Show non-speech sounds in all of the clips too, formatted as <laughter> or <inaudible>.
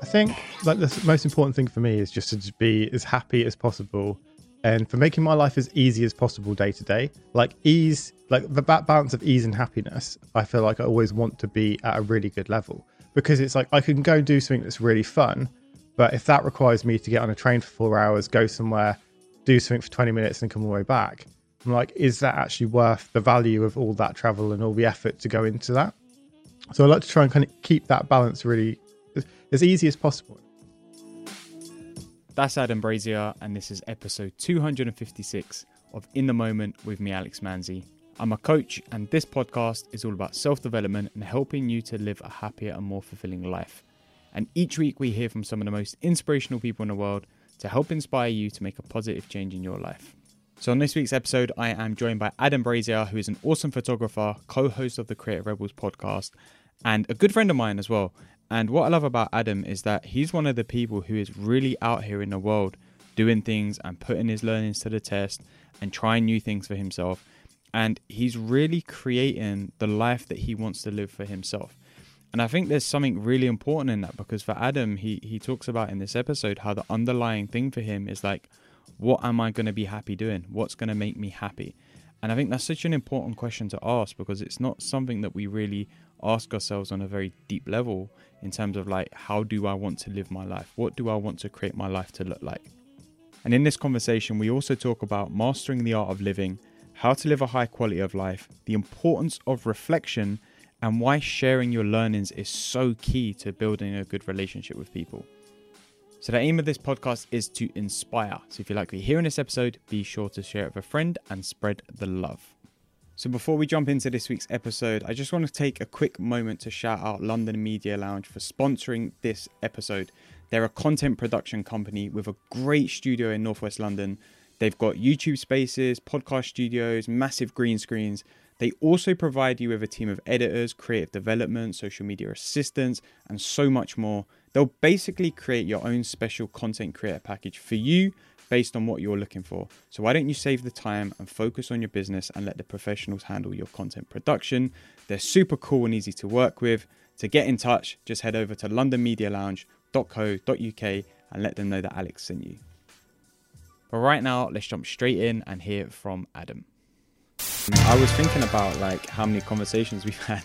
I think like the most important thing for me is just to be as happy as possible and for making my life as easy as possible day to day. Like ease, like the balance of ease and happiness, I feel like I always want to be at a really good level because it's like I can go do something that's really fun, but if that requires me to get on a train for four hours, go somewhere, do something for 20 minutes and come all the way back, I'm like, is that actually worth the value of all that travel and all the effort to go into that? So I like to try and kind of keep that balance really as easy as possible. That's Adam Brazier, and this is episode 256 of In the Moment with me, Alex Manzi. I'm a coach, and this podcast is all about self development and helping you to live a happier and more fulfilling life. And each week, we hear from some of the most inspirational people in the world to help inspire you to make a positive change in your life. So, on this week's episode, I am joined by Adam Brazier, who is an awesome photographer, co host of the Creative Rebels podcast, and a good friend of mine as well. And what I love about Adam is that he's one of the people who is really out here in the world doing things and putting his learnings to the test and trying new things for himself. And he's really creating the life that he wants to live for himself. And I think there's something really important in that because for Adam, he, he talks about in this episode how the underlying thing for him is like, what am I going to be happy doing? What's going to make me happy? And I think that's such an important question to ask because it's not something that we really ask ourselves on a very deep level in terms of like, how do I want to live my life? What do I want to create my life to look like? And in this conversation, we also talk about mastering the art of living, how to live a high quality of life, the importance of reflection, and why sharing your learnings is so key to building a good relationship with people. So, the aim of this podcast is to inspire. So, if you like what you hear in this episode, be sure to share it with a friend and spread the love. So, before we jump into this week's episode, I just want to take a quick moment to shout out London Media Lounge for sponsoring this episode. They're a content production company with a great studio in Northwest London. They've got YouTube spaces, podcast studios, massive green screens. They also provide you with a team of editors, creative development, social media assistants, and so much more. They'll basically create your own special content creator package for you based on what you're looking for. So why don't you save the time and focus on your business and let the professionals handle your content production? They're super cool and easy to work with. To get in touch, just head over to londonmedialounge.co.uk and let them know that Alex sent you. But right now, let's jump straight in and hear from Adam. I was thinking about like how many conversations we've <laughs> had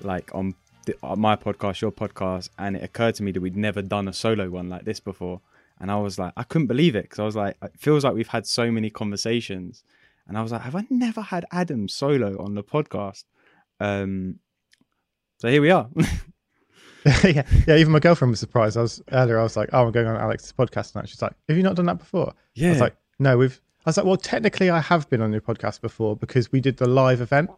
like on the, uh, my podcast, your podcast, and it occurred to me that we'd never done a solo one like this before and I was like, I couldn't believe it because I was like, it feels like we've had so many conversations, and I was like, have I never had Adam solo on the podcast? Um, so here we are. <laughs> <laughs> yeah, yeah. Even my girlfriend was surprised. I was earlier. I was like, "Oh, I'm going on Alex's podcast tonight." She's like, "Have you not done that before?" Yeah. I was like, "No, we've." I was like, "Well, technically, I have been on your podcast before because we did the live event,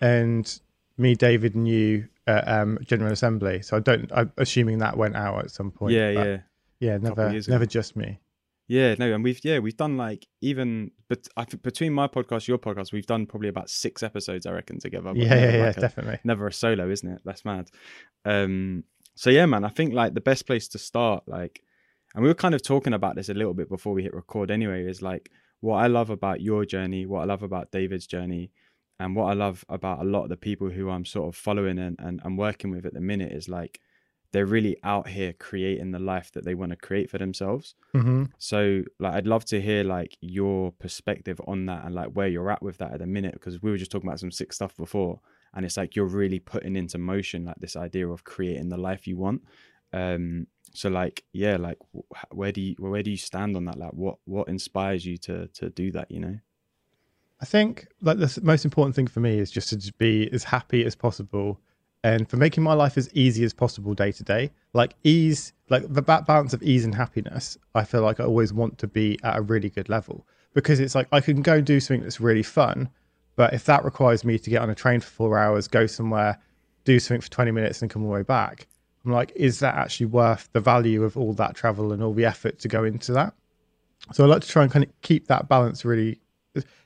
and me, David, and you at um, General Assembly. So I don't. I'm assuming that went out at some point. Yeah, yeah. Yeah, never, never just me. Yeah, no, and we've yeah we've done like even but I between my podcast, your podcast, we've done probably about six episodes, I reckon, together. Yeah, yeah, yeah, like a, definitely. Never a solo, isn't it? That's mad. Um, so yeah, man, I think like the best place to start, like, and we were kind of talking about this a little bit before we hit record. Anyway, is like what I love about your journey, what I love about David's journey, and what I love about a lot of the people who I'm sort of following and and, and working with at the minute is like they're really out here creating the life that they want to create for themselves. Mm-hmm. So, like, I'd love to hear like your perspective on that and like where you're at with that at the minute because we were just talking about some sick stuff before, and it's like you're really putting into motion like this idea of creating the life you want. Um, so, like, yeah, like, where do you where do you stand on that? Like, what what inspires you to to do that? You know. I think like the most important thing for me is just to be as happy as possible and for making my life as easy as possible day to day like ease like the balance of ease and happiness i feel like i always want to be at a really good level. Because it's like i can go and do something that's really fun but if that requires me to get on a train for four hours go somewhere do something for 20 minutes and come all the way back i'm like is that actually worth the value of all that travel and all the effort to go into that? So i like to try and kind of keep that balance really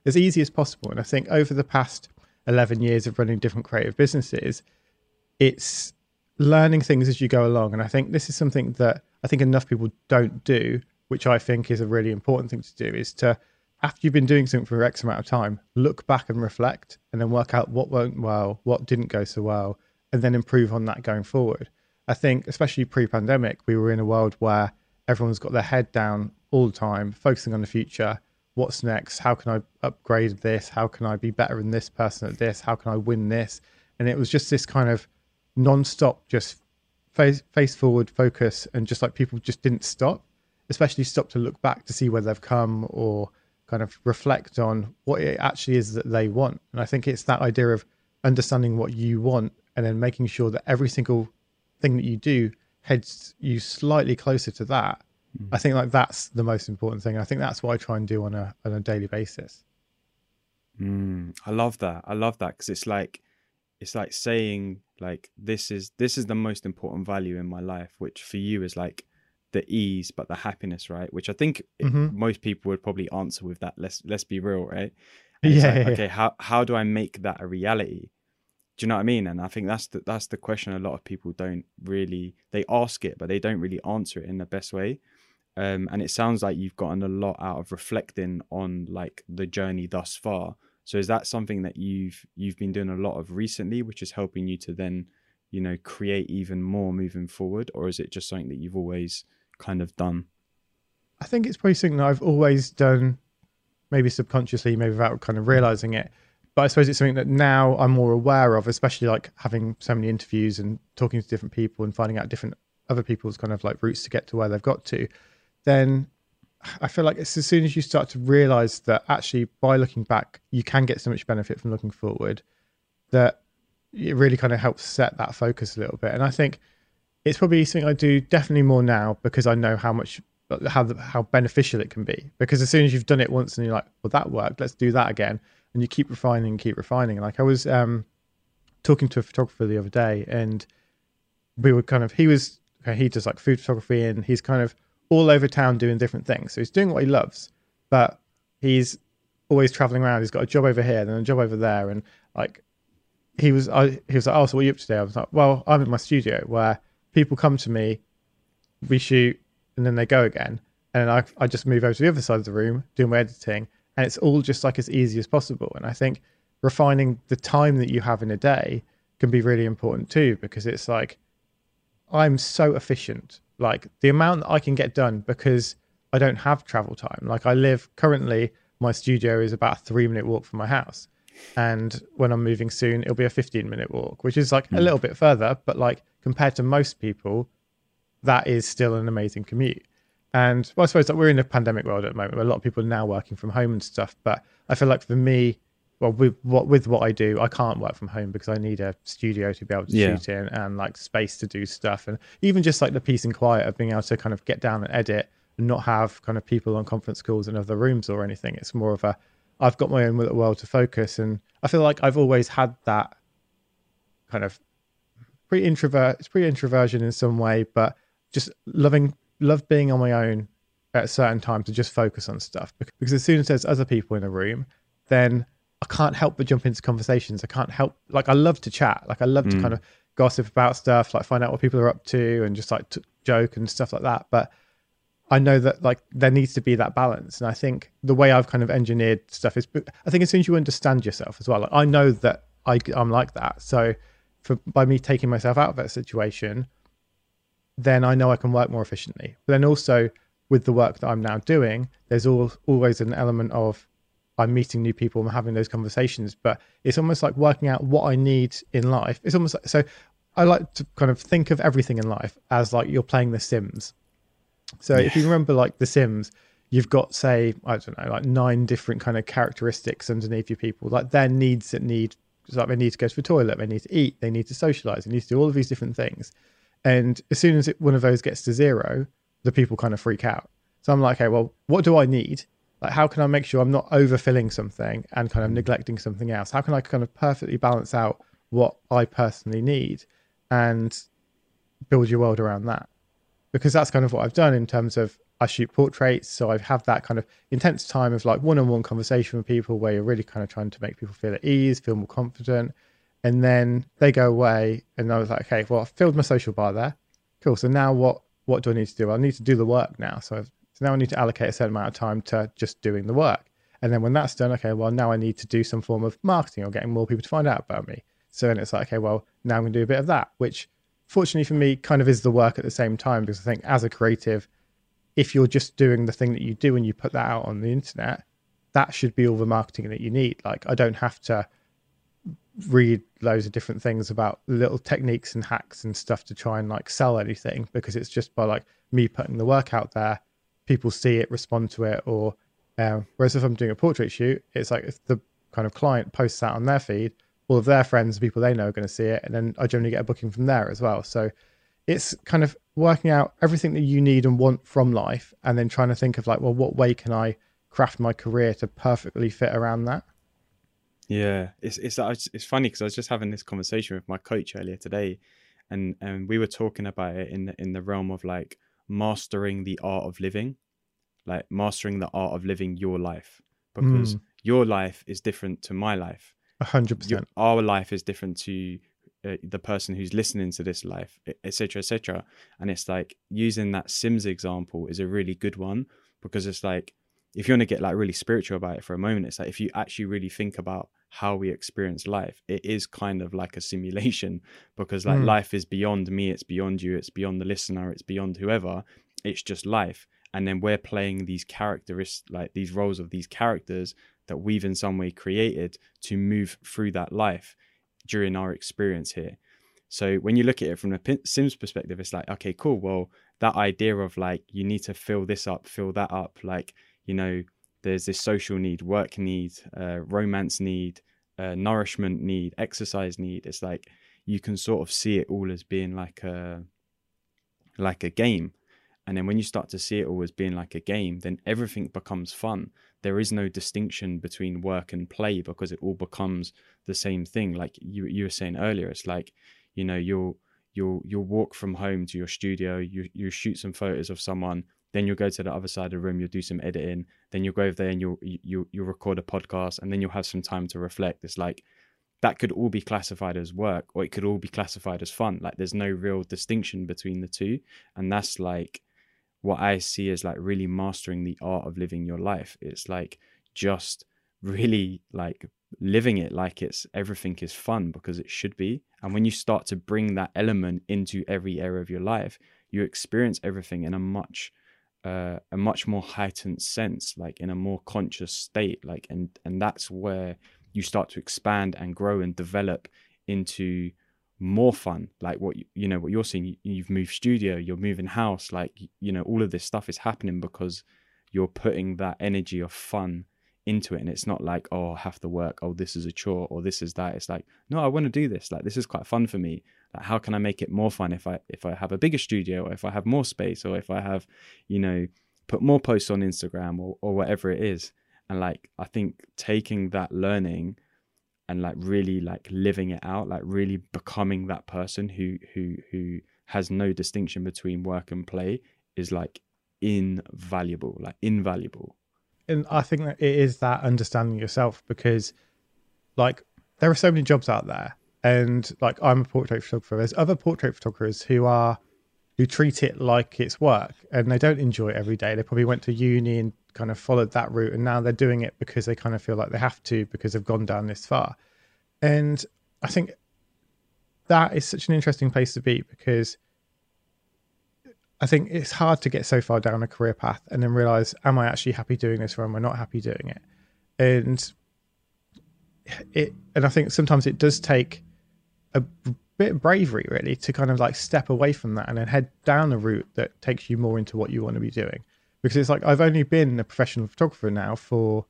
as easy as possible. And i think over the past 11 years of running different creative businesses it's learning things as you go along. And I think this is something that I think enough people don't do, which I think is a really important thing to do, is to after you've been doing something for X amount of time, look back and reflect and then work out what went well, what didn't go so well, and then improve on that going forward. I think, especially pre pandemic, we were in a world where everyone's got their head down all the time, focusing on the future. What's next? How can I upgrade this? How can I be better than this person at this? How can I win this? And it was just this kind of non-stop, just face face forward focus, and just like people just didn't stop, especially stop to look back to see where they've come or kind of reflect on what it actually is that they want. And I think it's that idea of understanding what you want and then making sure that every single thing that you do heads you slightly closer to that. Mm. I think like that's the most important thing. I think that's what I try and do on a on a daily basis. Mm, I love that. I love that because it's like it's like saying like this is this is the most important value in my life, which for you is like the ease but the happiness right? Which i think mm-hmm. most people would probably answer with that let's let's be real right? <laughs> Yeah, like, yeah, okay how how do i make that a reality? Do you know what i mean? And i think that's the that's the question a lot of people don't really they ask it but they don't really answer it in the best way. Um, and it sounds like you've gotten a lot out of reflecting on like the journey thus far so is that something that you've you've been doing a lot of recently which is helping you to then you know create even more moving forward or is it just something that you've always kind of done? I think it's probably something that I've always done, maybe subconsciously, maybe without kind of realizing it. But I suppose it's something that now I'm more aware of, especially like having so many interviews and talking to different people and finding out different other people's kind of like routes to get to where they've got to. Then I feel like it's as soon as you start to realize that actually by looking back, you can get so much benefit from looking forward that it really kind of helps set that focus a little bit. And I think it's probably something I do definitely more now because I know how much how how beneficial it can be. Because as soon as you've done it once and you're like, well, that worked, let's do that again, and you keep refining, and keep refining. Like I was um, talking to a photographer the other day, and we were kind of he was he does like food photography, and he's kind of all over town doing different things. So he's doing what he loves, but he's always traveling around. He's got a job over here, then a job over there, and like he was, I he was like, oh, so what are you up to today? I was like, well, I'm in my studio where people come to me, we shoot, and then they go again. And I, I just move over to the other side of the room, do my editing, and it's all just like as easy as possible. And I think refining the time that you have in a day can be really important too, because it's like I'm so efficient. Like the amount that I can get done because I don't have travel time. Like I live currently, my studio is about a three minute walk from my house. And when I'm moving soon, it'll be a 15 minute walk, which is like mm. a hmm. little bit further, but like compared to most people, that is still an amazing commute. And well, I suppose that we're in a pandemic world at the moment where a lot of people are now working from home and stuff. But I feel like for me, well, with what with what I do, I can't work from home because I need a studio to be able to yeah. shoot in and like space to do stuff, and even just like the peace and quiet of being able to kind of get down and edit and not have kind of people on conference calls in other rooms or anything. It's more of a I've got my own little world to focus, and I feel like I've always had that kind of pre introvert. It's pretty introversion in some way, but just loving love being on my own at a certain time to just focus on stuff. Because as soon as there's other people in a room, then I can't help but jump into conversations. I can't help like I love to chat. Like I love mm. to kind of gossip about stuff, like find out what people are up to, and just like t- joke and stuff like that. But I know that like there needs to be that balance, and I think the way I've kind of engineered stuff is, I think as soon as you understand yourself as well, like I know that I, I'm like that, so for by me taking myself out of that situation, then I know I can work more efficiently. But then also with the work that I'm now doing, there's all, always an element of I'm meeting new people and having those conversations. But it's almost like working out what I need in life. It's almost like, so I like to kind of think of everything in life as like you're playing The Sims. So yeah. if you remember like The Sims, you've got say I don't know like nine different kind of characteristics underneath your people, like their needs that need like they need to go to the toilet, they need to eat, they need to socialize, they need to do all of these different things. And as soon as it, one of those gets to zero, the people kind of freak out. So I'm like, okay, well, what do I need? Like, how can I make sure I'm not overfilling something and kind of mm. neglecting something else? How can I kind of perfectly balance out what I personally need and build your world around that? Because that's kind of what I've done in terms of I shoot portraits, so I have that kind of intense time of like one-on-one conversation with people where you're really kind of trying to make people feel at ease, feel more confident, and then they go away, and I was like, okay, well, I filled my social bar there, cool. So now what? What do I need to do? I need to do the work now. So, now I need to allocate a certain amount of time to just doing the work, and then when that's done, okay, well, now I need to do some form of marketing or getting more people to find out about me. So then it's like, okay, well, now I'm going to do a bit of that, which fortunately for me, kind of is the work at the same time because I think as a creative, if you're just doing the thing that you do and you put that out on the internet, that should be all the marketing that you need. Like I don't have to read loads of different things about little techniques and hacks and stuff to try and like sell anything because it's just by like me putting the work out there, people see it, respond to it, or um, whereas if I'm doing a portrait shoot, it's like if the kind of client posts that on their feed, all of their friends, people they know are going to see it, and then I generally get a booking from there as well. So it's kind of working out everything that you need and want from life, and then trying to think of like, well, what way can I craft my career to perfectly fit around that? Yeah, it's it's it's funny because I was just having this conversation with my coach earlier today, and and we were talking about it in the, in the realm of like mastering the art of living, like mastering the art of living your life because mm. your life is different to my life. A hundred percent. Our life is different to uh, the person who's listening to this life, etc., etc. And it's like using that Sims example is a really good one because it's like if you want to get like really spiritual about it for a moment, it's like if you actually really think about how we experience life, it is kind of like a simulation <laughs> because like mm. life is beyond me, it's beyond you, it's beyond the listener, it's beyond whoever. It's just life. And then we're playing these characteristics, like these roles of these characters that we've in some way created to move through that life during our experience here. So when you look at it from a Sims perspective, it's like, okay, cool. Well, that idea of like, you need to fill this up, fill that up, like, you know there's this social need work need uh, romance need uh, nourishment need exercise need. It's like you can sort of see it all as being like a like a game. And then when you start to see it all as being like a game then everything becomes fun. There is no distinction between work and play because it all becomes the same thing. Like you you were saying earlier it's like you know you'll you'll you'll walk from home to your studio you you shoot some photos of someone then you'll go to the other side of the room you'll do some editing then you'll go over there and you'll you, you'll record a podcast and then you'll have some time to reflect. It's like that could all be classified as work or it could all be classified as fun. Like there's no real distinction between the two and that's like what i see as like really mastering the art of living your life. It's like just really like living it like it's everything is fun because it should be. And when you start to bring that element into every area of your life you experience everything in a much uh, a much more heightened sense, like in a more conscious state, like and and that's where you start to expand and grow and develop into more fun like what you, you know what you're seeing. You've moved studio you're moving house like you know all of this stuff is happening because you're putting that energy of fun into it and it's not like oh i have to work. Oh this is a chore or this is that. It's like no i want to do this. Like this is quite fun for me. Like how can i make it more fun if i if i have a bigger studio or if i have more space or if i have you know put more posts on instagram or, or whatever it is? And like i think taking that learning and like really like living it out like really becoming that person who who who has no distinction between work and play is like invaluable like invaluable and I think that it is that understanding yourself because, like, there are so many jobs out there, and like I'm a portrait photographer. There's other portrait photographers who are who treat it like it's work, and they don't enjoy it every day. They probably went to uni and kind of followed that route, and now they're doing it because they kind of feel like they have to because they've gone down this far. And I think that is such an interesting place to be because I think it's hard to get so far down a career path and then realize, am I actually happy doing this or am I not happy doing it? And it, and I think sometimes it does take a bit of bravery really to kind of like step away from that and then head down a route that takes you more into what you want to be doing. Because it's like I've only been a professional photographer now for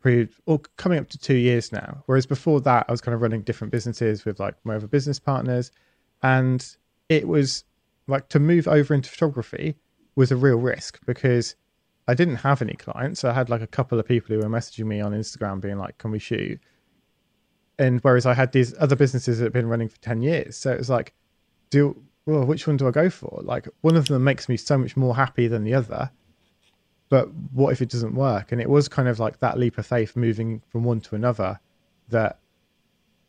pretty, or coming up to two years now. Whereas before that, I was kind of running different businesses with like my other business partners, and it was like to move over into photography was a real risk because I didn't have any clients. I had like a couple of people who were messaging me on Instagram being like, "Can we shoot?" And whereas I had these other businesses that had been running for ten years, so it was like, do well, which one do I go for? Like one of them makes me so much more happy than the other, but what if it doesn't work? And it was kind of like that leap of faith moving from one to another. That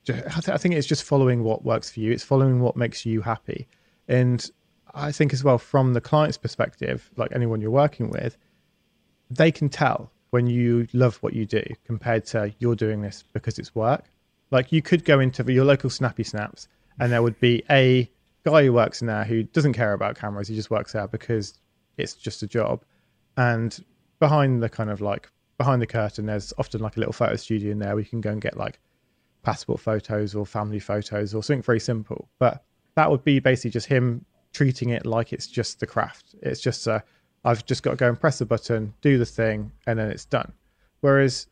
I think it's just following what works for you. It's following what makes you happy, and I think as well from the client's perspective, like anyone you're working with, they can tell when you love what you do compared to you're doing this because it's work. Like you could go into your local snappy snaps and there would be a guy who works in there who doesn't care about cameras. He just works there because it's just a job. And behind the kind of like behind the curtain, there's often like a little photo studio in there where you can go and get like passport photos or family photos or something very simple. But that would be basically just him treating it like it's just the craft. It's just a, I've just got to go and press the button, do the thing, and then it's done. Whereas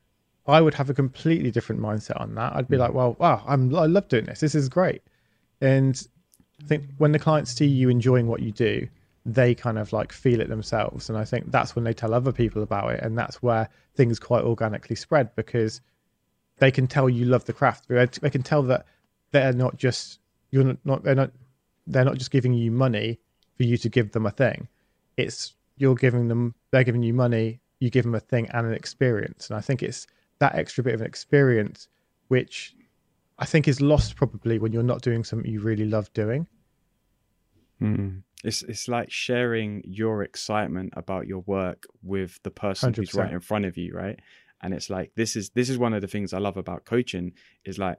I would have a completely different mindset on that. I'd be hmm. like, well, wow, I'm, I love doing this. This is great. And I think when the clients see you enjoying what you do, they kind of like feel it themselves. And I think that's when they tell other people about it. And that's where things quite organically spread because they can tell you love the craft. They can tell that they're not just, you're not, they're not, they're not just giving you money for you to give them a thing. It's you're giving them, they're giving you money, you give them a thing and an experience. And I think it's that extra bit of an experience, which I think is lost probably when you're not doing something you really love doing. Mm. It's it's like sharing your excitement about your work with the person 100%. who's right in front of you, right? And it's like this is this is one of the things I love about coaching is like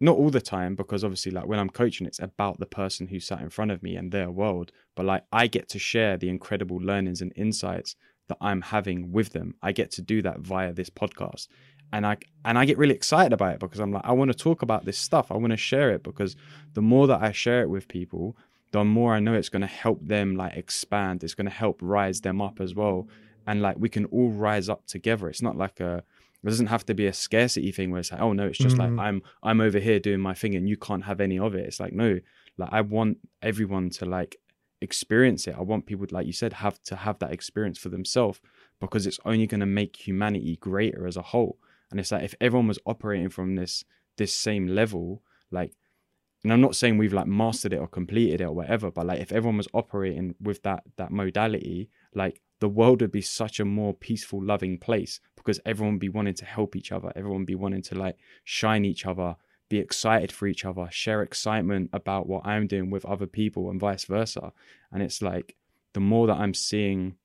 not all the time because obviously like when I'm coaching it's about the person who sat in front of me and their world, but like I get to share the incredible learnings and insights that I'm having with them. I get to do that via this podcast. And I and I get really excited about it because I'm like I want to talk about this stuff. I want to share it because the more that I share it with people, the more I know it's going to help them like expand. It's going to help rise them up as well. And like we can all rise up together. It's not like a it doesn't have to be a scarcity thing where it's like, oh no, it's just mm-hmm. like I'm I'm over here doing my thing and you can't have any of it. It's like no, like I want everyone to like experience it. I want people, like you said, have to have that experience for themselves because it's only going to make humanity greater as a whole. And it's like if everyone was operating from this this same level, like, and I'm not saying we've like mastered it or completed it or whatever, but like if everyone was operating with that that modality, like the world would be such a more peaceful, loving place because everyone would be wanting to help each other. Everyone would be wanting to like shine each other be excited for each other, share excitement about what I'm doing with other people, and vice versa. And it's like the more that I'm seeing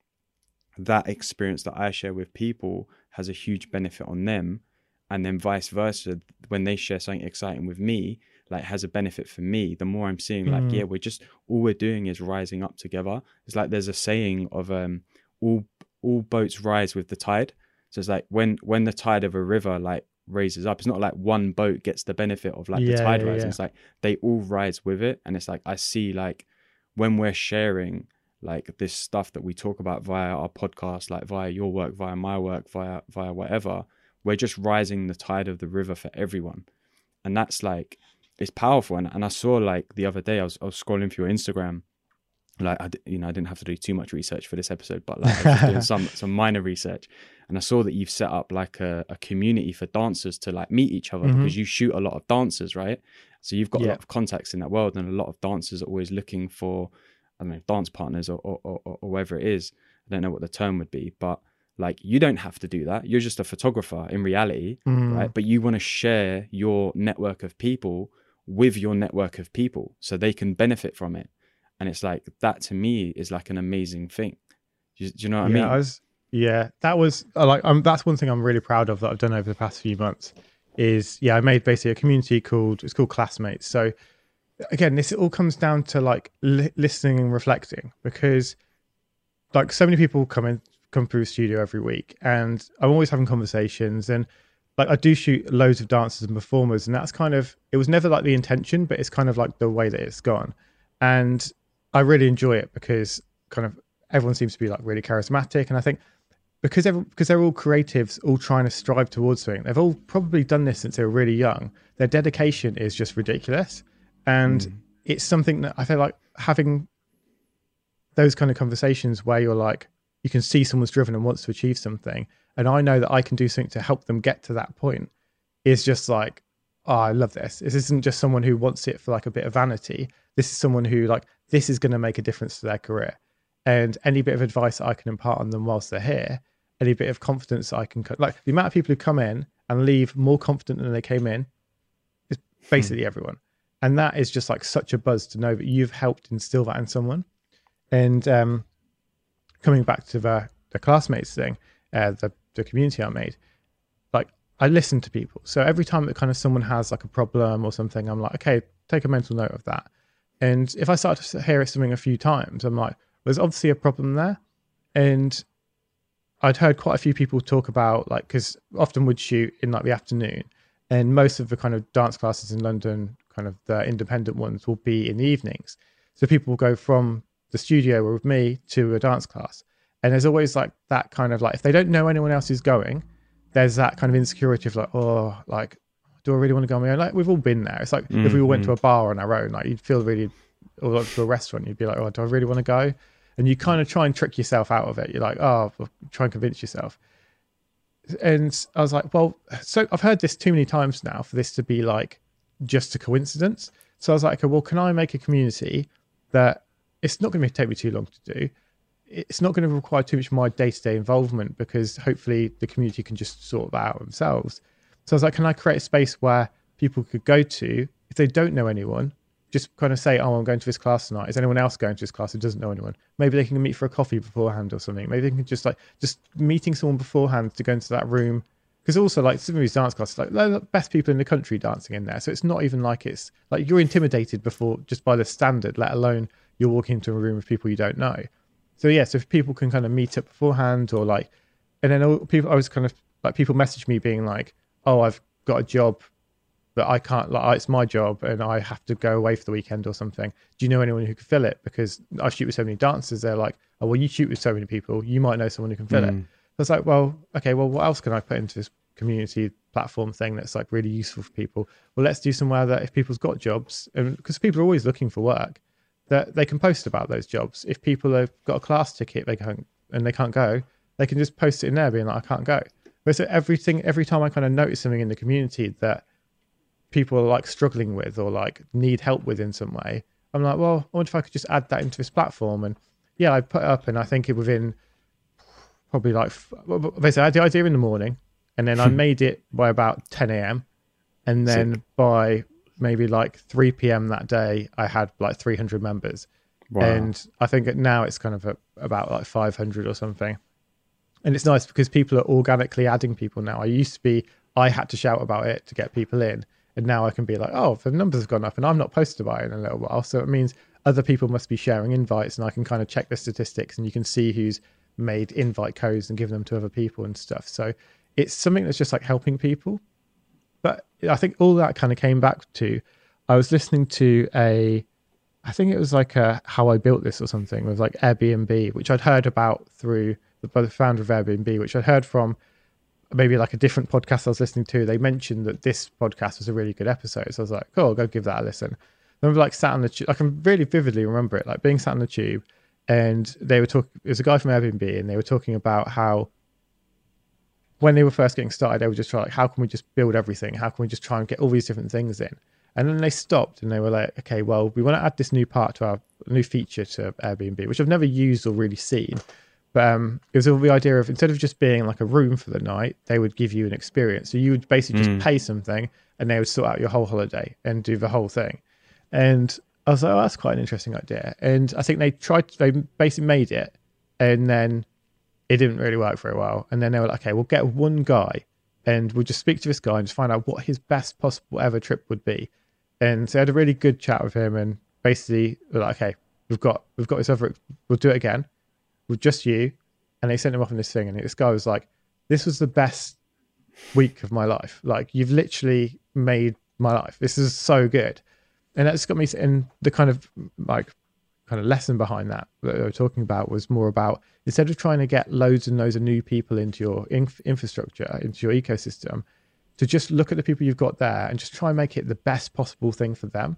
that experience that I share with people has a huge benefit on them. And then vice versa, when they share something exciting with me, like has a benefit for me. The more I'm seeing, like, mm. yeah, we're just all we're doing is rising up together. It's like there's a saying of um all all boats rise with the tide. So it's like when when the tide of a river like raises up. It's not like one boat gets the benefit of like yeah, the tide yeah, rising. Yeah. It's like they all rise with it. And it's like I see like when we're sharing like this stuff that we talk about via our podcast, like via your work, via my work, via via whatever, we're just rising the tide of the river for everyone. And that's like it's powerful. And, and I saw like the other day I was I was scrolling through your Instagram like I, you know, I didn't have to do too much research for this episode, but like I was doing <laughs> some some minor research, and I saw that you've set up like a, a community for dancers to like meet each other mm-hmm. because you shoot a lot of dancers, right? So you've got yeah. a lot of contacts in that world, and a lot of dancers are always looking for, I don't know, dance partners or or, or, or whatever it is. I don't know what the term would be, but like you don't have to do that. You're just a photographer in reality, mm. right? But you want to share your network of people with your network of people so they can benefit from it and it's like that to me is like an amazing thing. Do you, do you know what yeah, I mean? I was, yeah, that was uh, like um, that's one thing I'm really proud of that I've done over the past few months. Is yeah, I made basically a community called it's called Classmates. So again, this all comes down to like li- listening and reflecting because like so many people come in come through the studio every week, and I'm always having conversations and like I do shoot loads of dancers and performers, and that's kind of it was never like the intention, but it's kind of like the way that it's gone. And I really enjoy it because kind of everyone seems to be like really charismatic, and I think because every, because they're all creatives, all trying to strive towards something. They've all probably done this since they were really young. Their dedication is just ridiculous, and mm. it's something that I feel like having those kind of conversations where you're like you can see someone's driven and wants to achieve something, and I know that I can do something to help them get to that point. Is just like, oh, I love this. This isn't just someone who wants it for like a bit of vanity. This is someone who like this is going to make a difference to their career. And any bit of advice I can impart on them whilst they're here, any bit of confidence I can, like the amount of people who come in and leave more confident than they came in is basically hmm. everyone. And that is just like such a buzz to know that you've helped instill that in someone. And um, coming back to the, the classmates thing, uh, the, the community I made, like I listen to people. So every time that kind of someone has like a problem or something, I'm like, okay, take a mental note of that And if I start to hear something a few times, I'm like, there's obviously a problem there. And I'd heard quite a few people talk about like because often would shoot in like the afternoon, and most of the kind of dance classes in London, kind of the independent ones, will be in the evenings. So people will go from the studio with me to a dance class, and there's always like that kind of like if they don't know anyone else is going, there's that kind of insecurity of like oh like do I really want to go on my own? Like we've all been there. It's like mm-hmm. if we all went to a bar on our own, like you'd feel really, or like to a restaurant, you'd be like, oh, do I really want to go? And you kind of try and trick yourself out of it. You're like, oh, try and convince yourself. And I was like, well, so I've heard this too many times now for this to be like just a coincidence. So I was like, okay, well, can I make a community that it's not going to take me too long to do? It's not going to require too much of my day to day involvement because hopefully the community can just sort that out themselves so I was like, can I create a space where people could go to if they don't know anyone? Just kind of say, oh, I'm going to this class tonight. Is anyone else going to this class who doesn't know anyone? Maybe they can meet for a coffee beforehand or something. Maybe they can just like just meeting someone beforehand to go into that room. Because also, like some of these dance classes, like they're the best people in the country dancing in there. So it's not even like it's like you're intimidated before just by the standard, let alone you're walking into a room of people you don't know. So yeah, so if people can kind of meet up beforehand or like, and then all, people, I was kind of like people message me being like, oh, I've got a job that I can't, like, it's my job and I have to go away for the weekend or something. Do you know anyone who could fill it? Because I shoot with so many dancers. They're like, oh, well, you shoot with so many people. You might know someone who can fill mm. it. I was like, well, okay, well, what else can I put into this community platform thing that's like really useful for people? Well, let's do somewhere that if people's got jobs, and because people are always looking for work, that they can post about those jobs. If people have got a class ticket, they can't and they can't go, they can just post it in there, being like, I can't go. But so everything, every time I kind of notice something in the community that people are like struggling with or like need help with in some way, I'm like, well, I wonder if I could just add that into this platform. And yeah, I put it up, and I think it within probably like basically I had the idea in the morning, and then I hmm. made it by about 10 a.m. And then Sick. by maybe like 3 p.m. that day, I had like 300 members. Wow. And I think now it's kind of a, about like 500 or something and it's nice because people are organically adding people now. I used to be I had to shout about it to get people in, and now I can be like, oh, the numbers have gone up, and I'm not posted about it in a little while, so it means other people must be sharing invites, and I can kind of check the statistics, and you can see who's made invite codes and given them to other people and stuff. So it's something that's just like helping people. But I think all that kind of came back to I was listening to a I think it was like a how I built this or something with like Airbnb, which I'd heard about through by the founder of Airbnb, which I heard from maybe like a different podcast I was listening to. They mentioned that this podcast was a really good episode. So I was like, cool, go give that a listen. I remember like sat on the tube, I can really vividly remember it, like being sat on the tube and they were talking, it was a guy from Airbnb and they were talking about how when they were first getting started, they were just trying like, how can we just build everything? How can we just try and get all these different things in? And then they stopped and they were like, okay, well, we want to add this new part to our new feature to Airbnb, which I've never used or really seen. But um, it was all the idea of instead of just being like a room for the night, they would give you an experience. So you would basically mm. just pay something, and they would sort out your whole holiday and do the whole thing. And I was like, oh, that's quite an interesting idea. And I think they tried, they basically made it, and then it didn't really work very well. And then they were like, okay, we'll get one guy, and we'll just speak to this guy and just find out what his best possible ever trip would be. And so I had a really good chat with him, and basically, we're like, okay, we've got we've got this other, we'll do it again with just you, and they sent him off on this thing, and this guy was like, "This was the best week of my life. Like you've literally made my life. This is so good." And that's got me in the kind of like kind of lesson behind that that they were talking about was more about instead of trying to get loads and loads of new people into your inf- infrastructure, into your ecosystem, to just look at the people you've got there and just try and make it the best possible thing for them.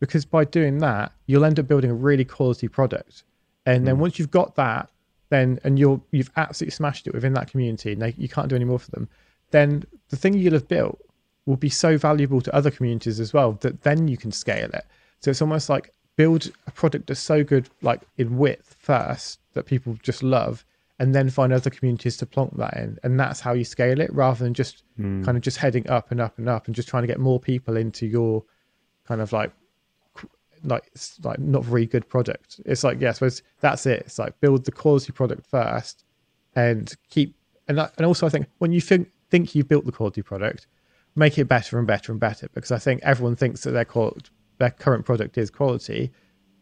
Because by doing that, you'll end up building a really quality product and then mm. once you've got that, then and you're you've absolutely smashed it within that community, and they, you can't do any more for them. Then the thing you'll have built will be so valuable to other communities as well that then you can scale it. So it's almost like build a product that's so good, like in width first, that people just love, and then find other communities to plonk that in, and that's how you scale it, rather than just mm. kind of just heading up and up and up and just trying to get more people into your kind of like like it's like not very good product. It's like yeah, that's it. It's like build the quality product first, and keep and and also I think when you think think you've built the quality product, make it better and better and better because I think everyone thinks that their their current product is quality,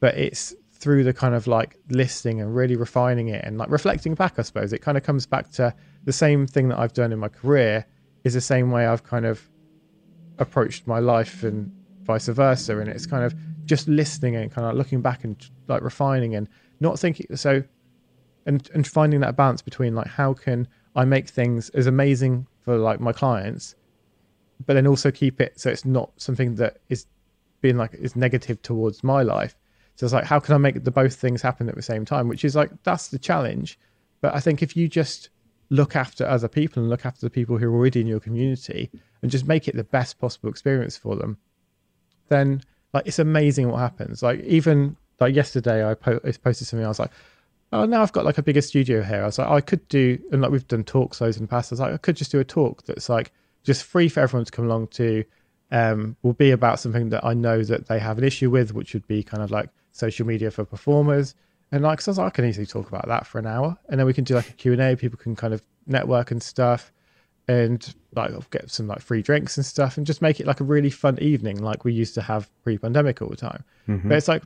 but it's through the kind of like listing and really refining it and like reflecting back, I suppose it kind of comes back to the same thing that I've done in my career is the same way I've kind of approached my life and vice versa. And it's kind of just listening and kind of looking back and like refining and not thinking so and and finding that balance between like how can I make things as amazing for like my clients, but then also keep it so it's not something that is being like is negative towards my life. So it's like how can I make the both things happen at the same time? Which is like that's the challenge. But I think if you just look after other people and look after the people who are already in your community and just make it the best possible experience for them, then like it's amazing what happens. Like even like yesterday, I, po- I posted something. I was like, oh, now I've got like a bigger studio here. I was like, I could do, and like we've done talks loads in the past. I was like, I could just do a talk that's like just free for everyone to come along to. Um, will be about something that I know that they have an issue with, which would be kind of like social media for performers. And like, so I, like, I can easily talk about that for an hour, and then we can do like a Q and A. People can kind of network and stuff, and like I'll get some like free drinks and stuff, and just make it like a really fun evening, like we used to have pre-pandemic all the time. Mm-hmm. But it's like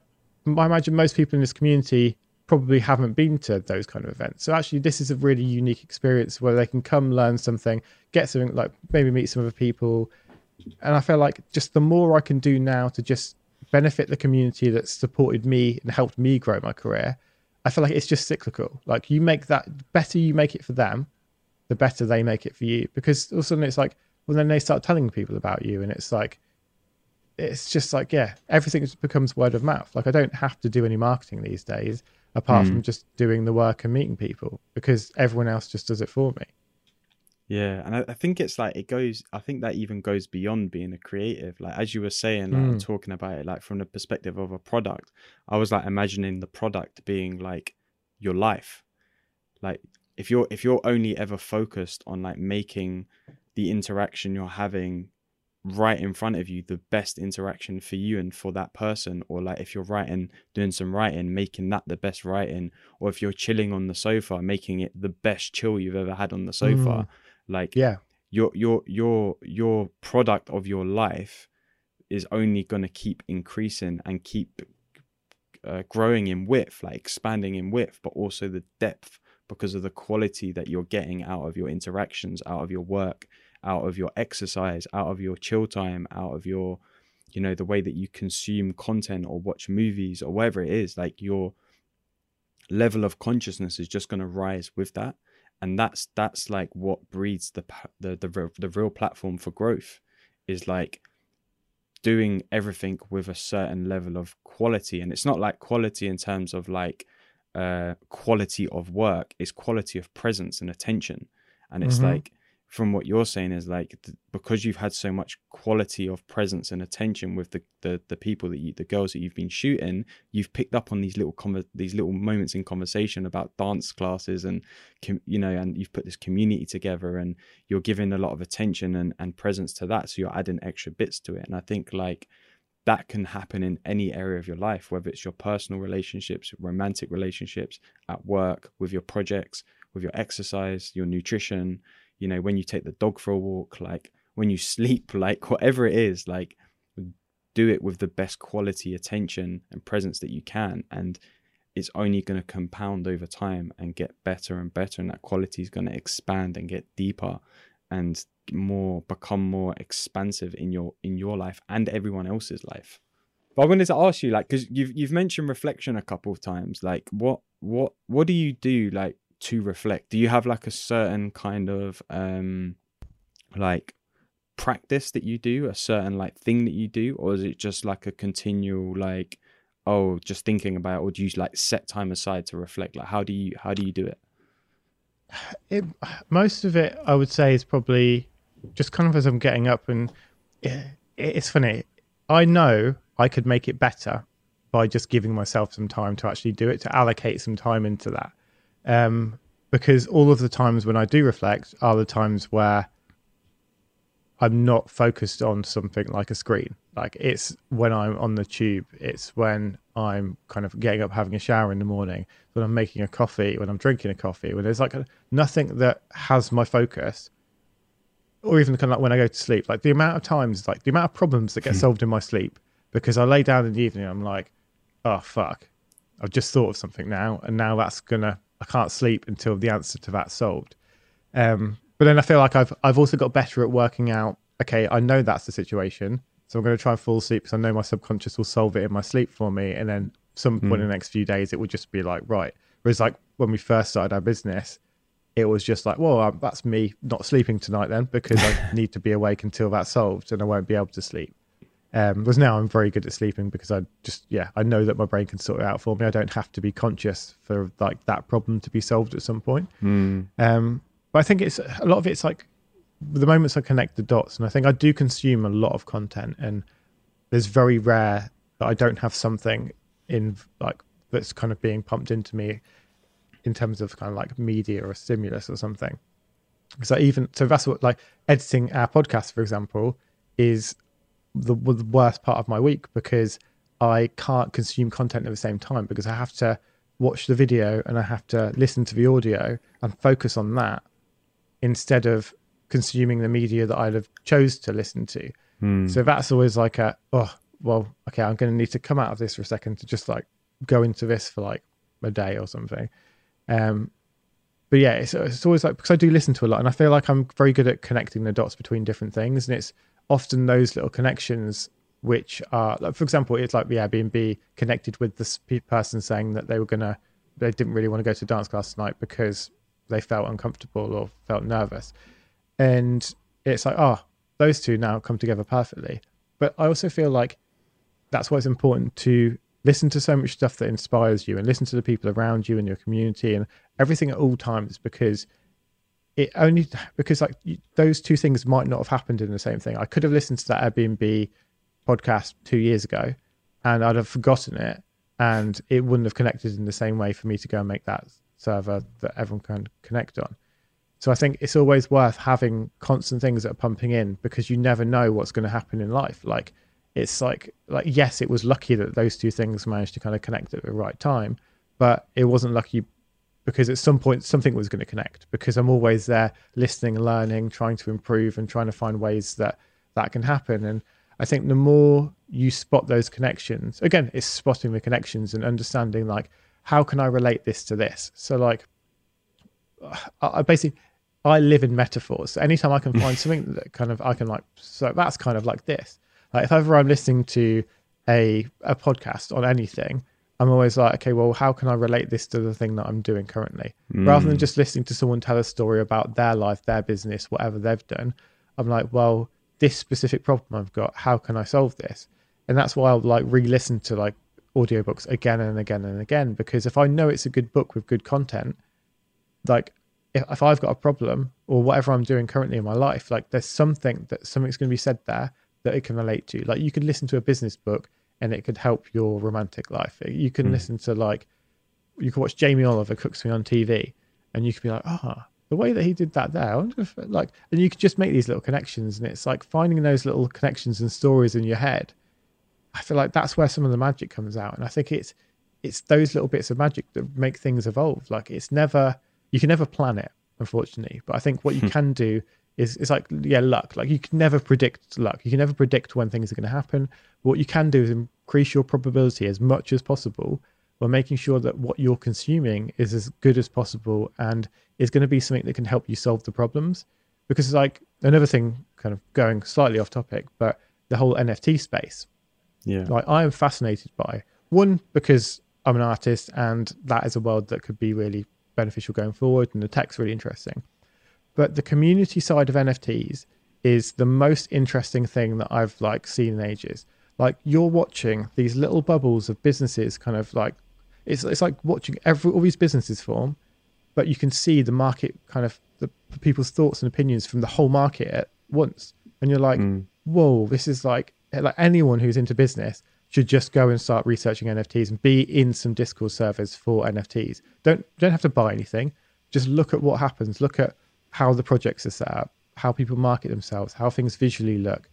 I imagine most people in this community probably haven't been to those kind of events. So actually, this is a really unique experience where they can come learn something, get something like maybe meet some other people. And I feel like just the more I can do now to just benefit the community that's supported me and helped me grow my career, I feel like it's just cyclical. Like you make that better, you make it for them, the better they make it for you. Because all of a sudden it's like, well, then they start telling people about you, and it's like, it's just like yeah everything becomes word of mouth like i don't have to do any marketing these days apart mm. from just doing the work and meeting people because everyone else just does it for me yeah and I, I, think it's like it goes i think that even goes beyond being a creative like as you were saying like mm. talking about it like from the perspective of a product i was like imagining the product being like your life like if you're if you're only ever focused on like making the interaction you're having right in front of you the best interaction for you and for that person or like if you're writing doing some writing making that the best writing or if you're chilling on the sofa making it the best chill you've ever had on the sofa mm. like yeah your your your your product of your life is only going to keep increasing and keep uh, growing in width like expanding in width but also the depth because of the quality that you're getting out of your interactions out of your work out of your exercise, out of your chill time, out of your, you know, the way that you consume content or watch movies or whatever it is, like your level of consciousness is just going to rise with that. And that's that's like what breeds the the the the real platform for growth is like doing everything with a certain level of quality and it's not like quality in terms of like uh quality of work is quality of presence and attention. And it's mm-hmm. like from what you're saying is like th- because you've had so much quality of presence and attention with the, the the people that you the girls that you've been shooting you've picked up on these little com- these little moments in conversation about dance classes and com- you know and you've put this community together and you're giving a lot of attention and, and presence to that. So you're adding extra bits to it. And i think like that can happen in any area of your life whether it's your personal relationships romantic relationships at work with your projects with your exercise your nutrition you know when you take the dog for a walk like when you <laughs> sleep like whatever it is like do it with the best quality attention and presence that you can and it's only going to compound over time and get better and better and that quality is going to expand and get deeper and more become more expansive in your in your life and everyone else's life but i wanted to ask you like because you've you've mentioned reflection a couple of times like what what what do you do like to reflect? Do you have like a certain kind of um like practice that you do, a certain like thing that you do, or is it just like a continual like oh just thinking about or do you like set time aside to reflect? Like how do you how do you do it? It most of it I would say is probably just kind of as I'm getting up and it, it's funny. I know I could make it better by just giving myself some time to actually do it, to allocate some time into that um, because all of the times when I do reflect are the times where I'm not focused on something like a screen. Like it's when I'm on the tube, it's when I'm kind of getting up, having a shower in the morning, when I'm making a coffee, when I'm drinking a coffee, when there's like a, nothing that has my focus, or even kind of like when I go to sleep. Like the amount of times, like the amount of problems that get hmm. solved in my sleep because I lay down in the evening. I'm like, oh fuck, I've just thought of something now, and now that's gonna I can't sleep until the answer to that's solved. Um, but then I feel like I've I've also got better at working out. Okay, I know that's the situation, so I'm going to try and fall asleep because I know my subconscious will solve it in my sleep for me, and then some point in the next few days it will just be like right. Whereas like when we first started our business, it was just like, well, um, that's me not sleeping tonight then because I <laughs> need to be awake until that's solved and I won't be able to sleep. Um, whereas now I'm very good at sleeping because I just, yeah, I know that my brain can sort it out for me. I don't have to be conscious for like that problem to be solved at some point. Mm. Um, but I think it's a lot of it's like the moments I connect the dots, and I think I do consume a lot of content, and there's very rare that I don't have something in like that's kind of being pumped into me in terms of kind of like media or stimulus or something. Because I even so that's what like editing our podcast, for example, is the, the worst part of my week because I can't consume content at the same time because I have to watch the video and I have to listen to the audio and focus on that instead of consuming the media that I'd have chose to listen to. Mm. So that's always like a oh well okay I'm going to need to come out of this for a second to just like go into this for like a day or something. Um, but yeah, it's, it's always like because I do listen to a lot and I feel like I'm very good at connecting the dots between different things, and it's often those little connections which are like for example it's like the airbnb connected with this person saying that they were gonna they didn't really want to go to dance class tonight because they felt uncomfortable or felt nervous. And it's like oh those two now come together perfectly. But i also feel like that's why it's important to listen to so much stuff that inspires you and listen to the people around you and your community and everything at all times because it only because like those two things might not have happened in the same thing. I could have listened to that Airbnb podcast two years ago, and I'd have forgotten it, and it wouldn't have connected in the same way for me to go and make that server that everyone can connect on. So I think it's always worth having constant things that are pumping in because you never know what's going to happen in life. Like it's like like yes, it was lucky that those two things managed to kind of connect at the right time, but it wasn't lucky because at some point something was going to connect because i'm always there listening learning trying to improve and trying to find ways that that can happen. And i think the more you spot those connections again it's spotting the connections and understanding like how can i relate this to this? So like <sighs> i, I basically i live in metaphors. So anytime i can find <laughs> something that kind of i can like so that's kind of like this like if ever i'm listening to a a podcast on anything I'm always like, okay, well, how can I relate this to the thing that I'm doing currently? Rather than mm. just listening to someone tell a story about their life, their business, whatever they've done, I'm like, well, this specific problem I've got, how can I solve this? And that's why I'll like re-listen to like audiobooks again and again and again because if I know it's a good book with good content, like if, if I've got a problem or whatever I'm doing currently in my life, like there's something that something's going to be said there that it can relate to. Like you could listen to a business book and it could help your romantic life. You can listen to like you can watch Jamie Oliver cook something on TV, and you could be like, ah, the way that he did that there, I wonder if like, and you could just make these little connections, and it's like finding those little connections and stories in your head. I feel like that's where some of the magic comes out, and I think it's it's those little bits of magic that make things evolve. Like it's never you can never plan it, unfortunately, but I think what you can do is it's like yeah luck. Like you can never predict luck. You can never predict when things are going to happen. What you can do is increase your probability as much as possible by making sure that what you're consuming is as good as possible and is going to be something that can help you solve the problems. Because it's like another thing kind of going slightly off topic but the whole nft space. Yeah. like I am fascinated by one because I'm an artist and that is a world that could be really beneficial going forward and the tech's really interesting. But the community side of NFTs is the most interesting thing that I've like seen in ages. Like you're watching these little bubbles of businesses kind of like it's it's like watching every all these businesses form, but you can see the market kind of the, the people's thoughts and opinions from the whole market at once. And you're like, mm. whoa, this is like like anyone who's into business should just go and start researching NFTs and be in some Discord servers for NFTs. Don't don't have to buy anything. Just look at what happens. Look at how the projects are set up, how people market themselves, how things visually look,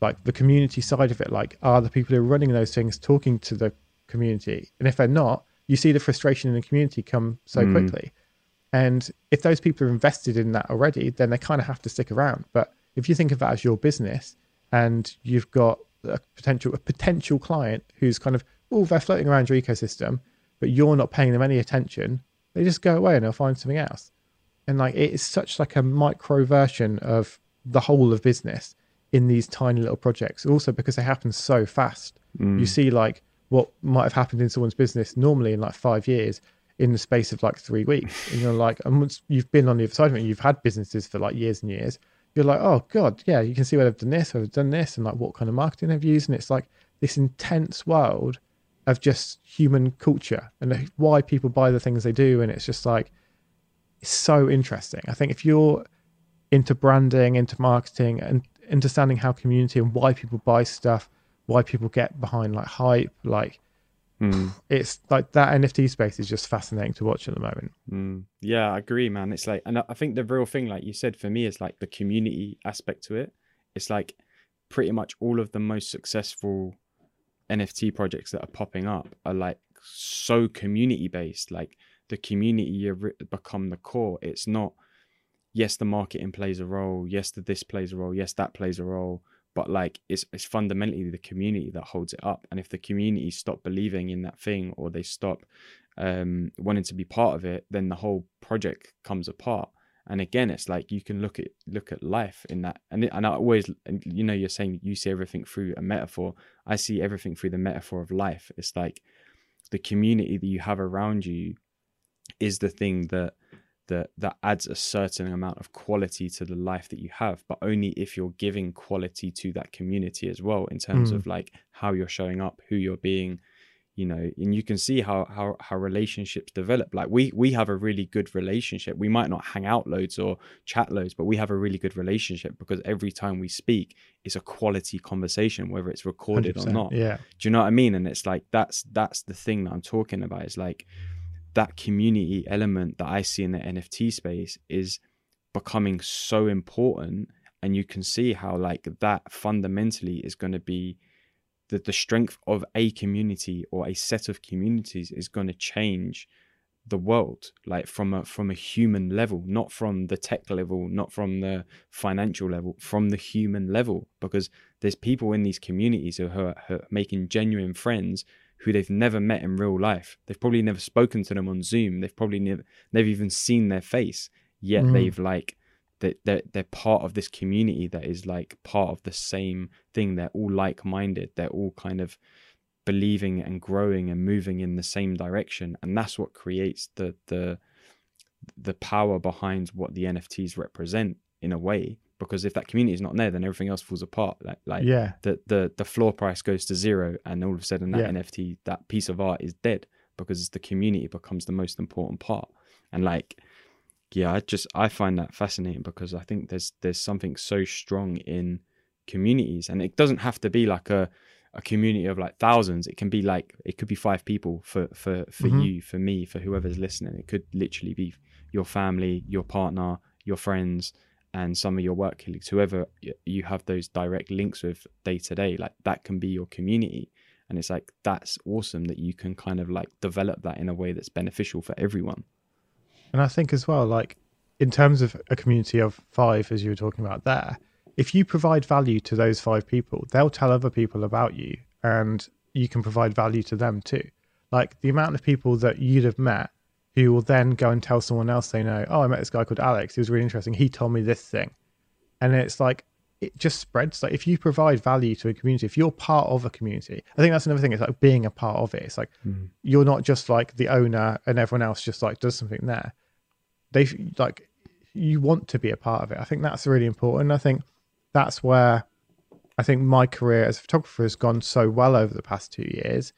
like the community side of it. Like, are the people who are running those things talking to the community? And if they're not, you see the frustration in the community come so mm. quickly. And if those people are invested in that already, then they kind of have to stick around. But if you think of that as your business and you've got a potential a potential client who's kind of oh they're floating around your ecosystem, but you're not paying them any attention, they just go away and they'll find something else. And like it is such like a micro version of the whole of business in these tiny little projects. Also because they happen so fast. Mm. You see like what might have happened in someone's business normally in like five years in the space of like three weeks. <laughs> And you're like, and once you've been on the other side of it, you've had businesses for like years and years. You're like, oh god, yeah, you can see where they've done this, they've done this, and like what kind of marketing they've used, and it's like this intense world of just human culture and why people buy the things they do, and it's just like so interesting. I think if you're into branding, into marketing, and understanding how community and why people buy stuff, why people get behind like hype, like Mm. <sighs> it's like that NFT space is just fascinating to watch at the moment. Mm. Yeah, I agree, man. It's like, and I think the real thing, like you said, for me, is like the community aspect to it. It's like pretty much all of the most successful NFT projects that are popping up are like so community based. Like the community become the core. It's not, yes, the marketing plays a role. Yes, the this plays a role. Yes, that plays a role. But like it's it's fundamentally the community that holds it up. And if the community stop believing in that thing or they stop um, wanting to be part of it, then the whole project comes apart. And again, it's like you can look at look at life in that, and it, and I always, you know, you're saying you see everything through a metaphor. I see everything through the metaphor of life. It's like the community that you have around you is the thing that that that adds a certain amount of quality to the life that you have but only if you're giving quality to that community as well in terms Mm. of like how you're showing up who you're being you know and you can see how how how relationships develop like we we have a really good relationship we might not hang out loads or chat loads but we have a really good relationship because every time we speak it's a quality conversation whether it's recorded or 100%. not Yeah. do you know what I mean? And it's like that's that's the thing that I'm talking about. Is like that community element that I see in the NFT space is becoming so important, and you can see how like that fundamentally is going to be that the strength of a community or a set of communities is going to change the world like from a from a human level not from the tech level not from the financial level from the human level because there's people in these communities who are, who are making genuine friends who they've never met in real life. They've probably never spoken to them on zoom. They've probably never never even seen their face. Yet Mm. they've like that they're, they're part of this community that is like part of the same thing. They're all like-minded. They're all kind of believing and growing and moving in the same direction. And that's what creates the the the power behind what the nfts represent in a way because if that community is not there then everything else falls apart like like yeah. the the the floor price goes to zero and all of a sudden that Yeah. nft that piece of art is dead because the community becomes the most important part and like yeah i just i find that fascinating because i think there's there's something so strong in communities and it doesn't have to be like a a community of like thousands it can be like it could be five people for for for Mhm. you for me for whoever's listening it could literally be your family your partner your friends and some of your work colleagues whoever you have those direct links with day to day like that can be your community and it's like that's awesome that you can kind of like develop that in a way that's beneficial for everyone And I think as well, like in terms of a community of five, as you were talking about there, if you provide value to those five people, they'll tell other people about you and you can provide value to them too. Like the amount of people that you'd have met who will then go and tell someone else they know, oh, I met this guy called Alex. He was really interesting. He told me this thing. And it's like, it just spreads. Like if you provide value to a community, if you're part of a community, I think that's another thing. It's like being a part of it. It's like hmm. you're not just like the owner and everyone else just like does something there. They like you want to be a part of it. I think that's really important. I think that's where I think my career as a photographer has gone so well over the past two years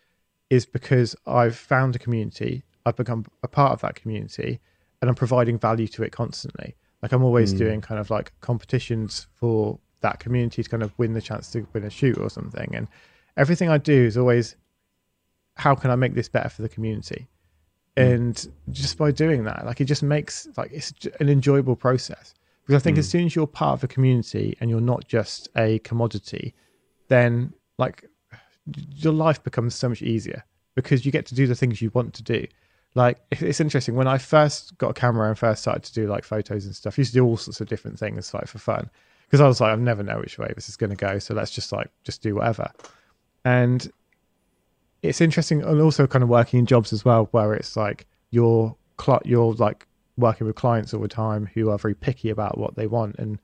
is because I've found a community, I've become a part of that community, and I'm providing value to it constantly. Like I'm always Mm. doing kind of like competitions for that community to kind of win the chance to win a shoot or something. And everything I do is always how can I make this better for the community? And just by doing that, like it just makes like it's an enjoyable process. Because I think as soon as you're part of a community and you're not just a commodity, then like your life becomes so much easier because you get to do the things you want to do. Like it's interesting when I first got a camera and first started to do like photos and stuff. I used to do all sorts of different things like for fun, because I was like, I never know which way this is going to go, so let's just like just do whatever. And it's interesting, and also kind of working in jobs as well, where it's like you're you're like working with clients all the time who are very picky about what they want, and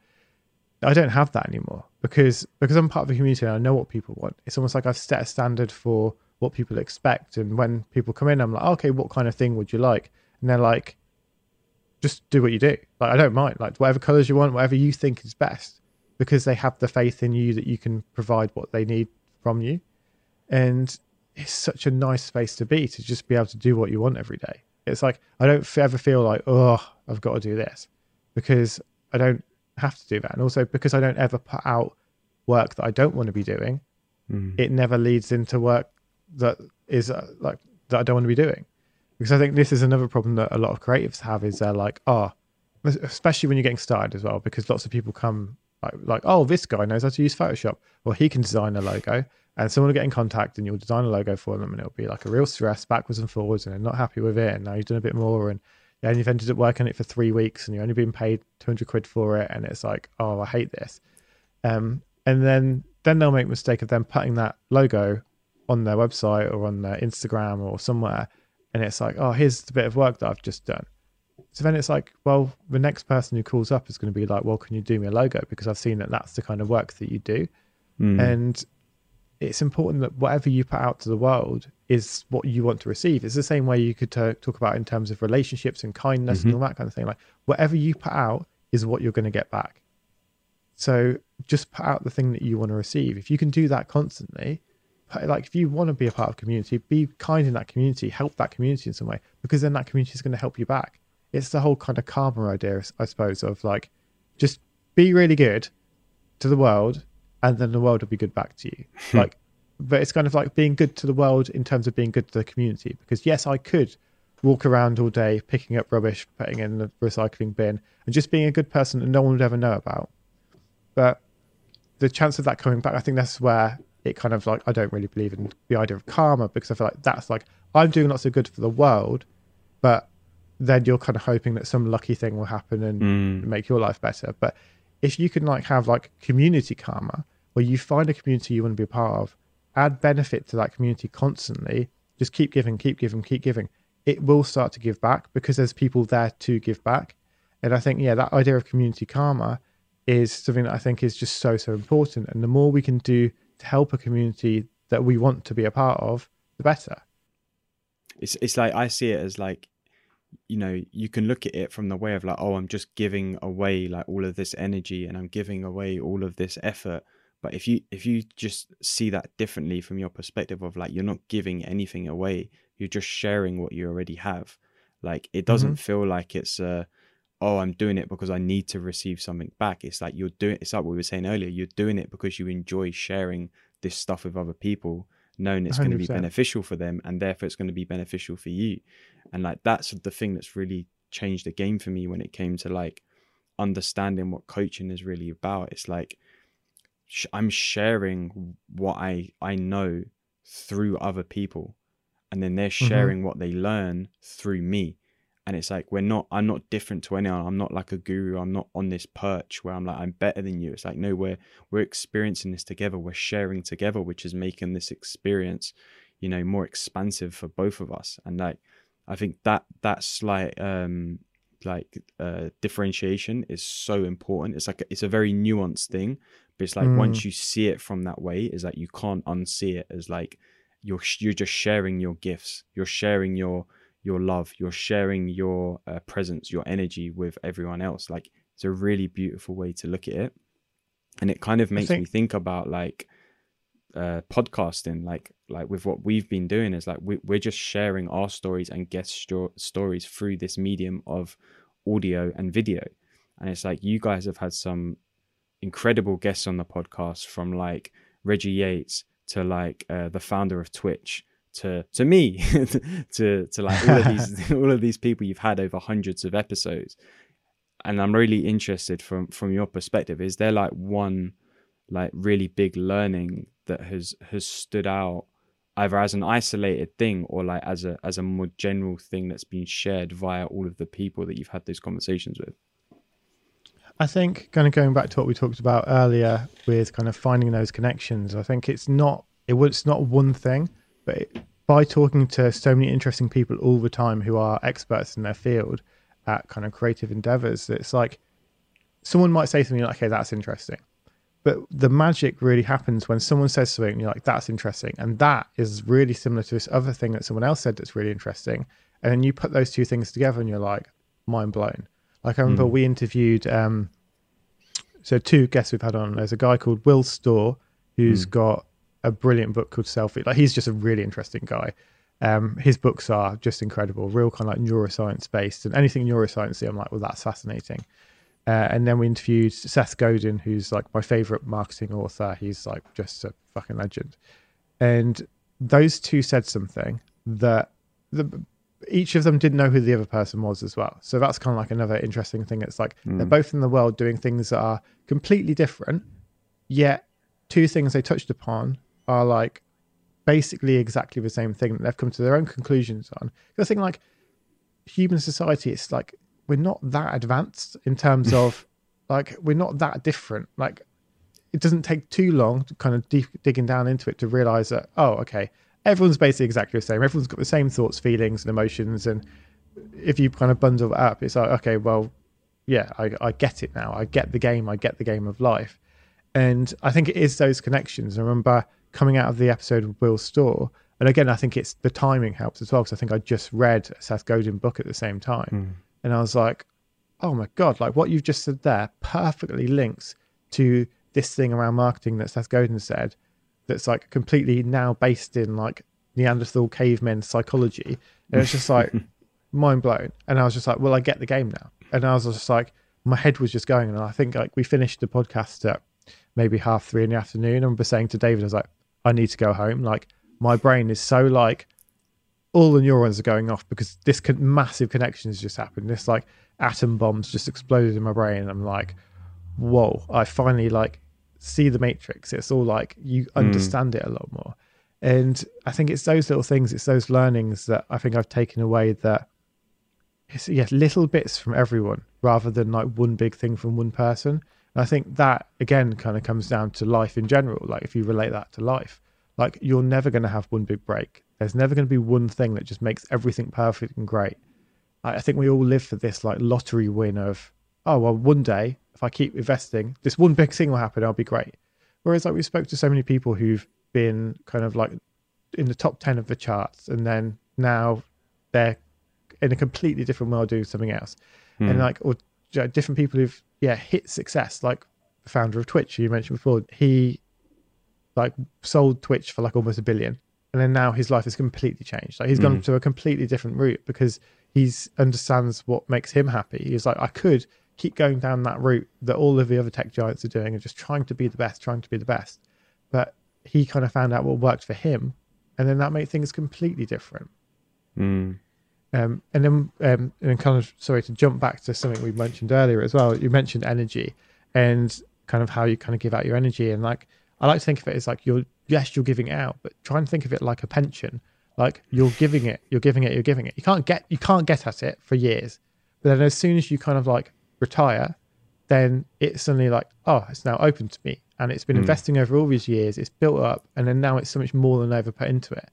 I don't have that anymore because because I'm part of a community and I know what people want. It's almost like I've set a standard for what people expect, and when people come in, I'm like, okay, what kind of thing would you like? And they're like, just do what you do. Like I don't mind, like whatever colors you want, whatever you think is best, because they have the faith in you that you can provide what they need from you, and it's such a nice space to be to just be able to do what you want every day. It's like I don't ever feel like oh I've got to do this because I don't have to do that, and also because I don't ever put out work that I don't want to be doing. Mm. It never leads into work that is uh, like that I don't want to be doing, because I think this is another problem that a lot of creatives have is they're like oh, especially when you're getting started as well, because lots of people come like like oh this guy knows how to use Photoshop, or he can design a logo, and someone will get in contact and you'll design a logo for them and it'll be like a real stress backwards and forwards and they're not happy with it and now you've done a bit more and yeah, and you've ended up working on it for three weeks and you're only being paid 200 quid for it and it's like oh i hate this. Um, and then then they'll make mistake of them putting that logo on their website or on their instagram or somewhere and it's like oh here's the bit of work that i've just done so then it's like well the next person who calls up is going to be like well can you do me a logo because i've seen that that's the kind of work that you do Mm. and it's important that whatever you put out to the world is what you want to receive. It's the same way you could t- talk about in terms of relationships and kindness Mhm. and all that kind of thing. Like whatever you put out is what you're going to get back. So just put out the thing that you want to receive. If you can do that constantly, like if you want to be a part of a community, be kind in that community, help that community in some way, because then that community is going to help you back. It's the whole kind of karma idea, I suppose, of like just be really good to the world, and then the world will be good back to you. Hmm. like, but it's kind of like being good to the world in terms of being good to the community. Because yes, I could walk around all day picking up rubbish, putting in the recycling bin, and just being a good person that no one would ever know about. But the chance of that coming back, I think that's where it kind of like I don't really believe in the idea of karma because I feel like that's like I'm doing lots of good for the world, but then you're kind of hoping that some lucky thing will happen and Mm. make your life better. But if you can like have like community karma where you find a community you want to be a part of, add benefit to that community constantly, just keep giving, keep giving, keep giving, it will start to give back because there's people there to give back. And I think, yeah, that idea of community karma is something that I think is just so, so important. And the more we can do to help a community that we want to be a part of, the better. it's it's like I see it as like you know you can look at it from the way of like oh I'm just giving away like all of this energy and I'm giving away all of this effort. But if you if you just see that differently from your perspective of like you're not giving anything away you're just sharing what you already have. Like it doesn't feel like it's uh oh I'm doing it because I need to receive something back. It's like you're doing it's like what we were saying earlier you're doing it because you enjoy sharing this stuff with other people knowing it's going to be beneficial for them and therefore it's going to be beneficial for you. And like that's the thing that's really changed the game for me when it came to like understanding what coaching is really about. It's like sh- i'm sharing what i i know through other people and then they're sharing what they learn through me and it's like we're not i'm not different to anyone. I'm not like a guru. I'm not on this perch where i'm like i'm better than you. It's like no we're we're experiencing this together. We're sharing together which is making this experience you know more expansive for both of us. And like i think that that slight um like uh differentiation is so important. It's like it's a very nuanced thing but it's like Mm. once you see it from that way is that you can't unsee it as like you're you're just sharing your gifts. You're sharing your your love you're sharing your uh, presence your energy with everyone else. Like it's a really beautiful way to look at it. And it kind of makes me think- think about like uh podcasting like like with what we've been doing is like we, we're just sharing our stories and guest sto- stories through this medium of audio and video. And it's like you guys have had some incredible guests on the podcast from like reggie yates to like uh, the founder of twitch to to me <laughs> to to like all of these <laughs> all of these people you've had over hundreds of episodes and i'm really interested from from your perspective is there like one like really big learning that has has stood out either as an isolated thing or like as a as a more general thing that's been shared via all of the people that you've had those conversations with I think kind of going back to what we talked about earlier with kind of finding those connections. I think it's not it it's not one thing, but it, by talking to so many interesting people all the time who are experts in their field at kind of creative endeavors, it's like someone might say something like, "Okay, that's interesting," but the magic really happens when someone says something and you're like, "That's interesting," and that is really similar to this other thing that someone else said that's really interesting, and then you put those two things together and you're like, mind blown. Like I remember Mm. we interviewed um so two guests we've had on. There's a guy called Will Storr who's Mm. got a brilliant book called Selfie. Like he's just a really interesting guy. Um, his books are just incredible, real kind of like neuroscience based, and anything neuroscience, I'm like, well, that's fascinating. Uh, and then we interviewed Seth Godin, who's like my favorite marketing author. He's like just a fucking legend. And those two said something that the, each of them didn't know who the other person was as well. So that's kind of like another interesting thing. It's like they're Mm. both in the world doing things that are completely different, yet two things they touched upon are like basically exactly the same thing that they've come to their own conclusions on. I think like human society, it's like we're not that advanced in terms <laughs> of like we're not that different. Like it doesn't take too long to kind of deep, digging down into it to realize that oh okay everyone's basically exactly the same. Everyone's got the same thoughts feelings and emotions. And if you kind of bundle it up it's like okay well yeah I, I get it now. I get the game. I get the game of life. And i think it is those connections. I remember coming out of the episode with Will Storr and again i think it's the timing helps as well because i think i just read a seth godin book at the same time Mm. and I was like, oh my God, like what you've just said there perfectly links to this thing around marketing that Seth Godin said that's like completely now based in like Neanderthal cavemen psychology. And it's just like <laughs> mind blown. And I was just like, well, I get the game now. And I was just like, my head was just going. And I think like we finished the podcast at maybe half three in the afternoon. And I remember saying to David, I was like, I need to go home. Like my brain is so like all the neurons are going off because this con- massive connection has just happened. This like atom bombs just exploded in my brain. I'm like, whoa! I finally like see the matrix. It's all like you hmm. understand it a lot more. And I think it's those little things, it's those learnings that I think I've taken away that it's yeah, little bits from everyone rather than like one big thing from one person. And I think that again kind of comes down to life in general. Like if you relate that to life, like you're never going to have one big break. There's never going to be one thing that just makes everything perfect and great. I I think we all live for this like lottery win of, oh well, one day if I keep investing, this one big thing will happen. I'll be great. Whereas like we spoke to so many people who've been kind of like in the top ten of the charts, and then now they're in a completely different world doing something else, and Mm. like or you know, different people who've yeah hit success, like the founder of Twitch you mentioned before. He like sold Twitch for like almost a billion, and then now his life has completely changed. Like he's gone Mm. to a completely different route because he's understands what makes him happy. He's like, I could keep going down that route that all of the other tech giants are doing and just trying to be the best, trying to be the best. But he kind of found out what worked for him, and then that made things completely different. Mm. Um, and then, um, and kind of sorry to jump back to something we mentioned earlier as well. You mentioned energy and kind of how you kind of give out your energy, and like I like to think of it as like you're yes you're giving it out, but try and think of it like a pension. Like you're giving it, you're giving it, you're giving it. You can't get you can't get at it for years, but then as soon as you kind of like retire, then it's suddenly like oh it's now open to me, and it's been Mm. investing over all these years. It's built up, and then now it's so much more than I ever put into it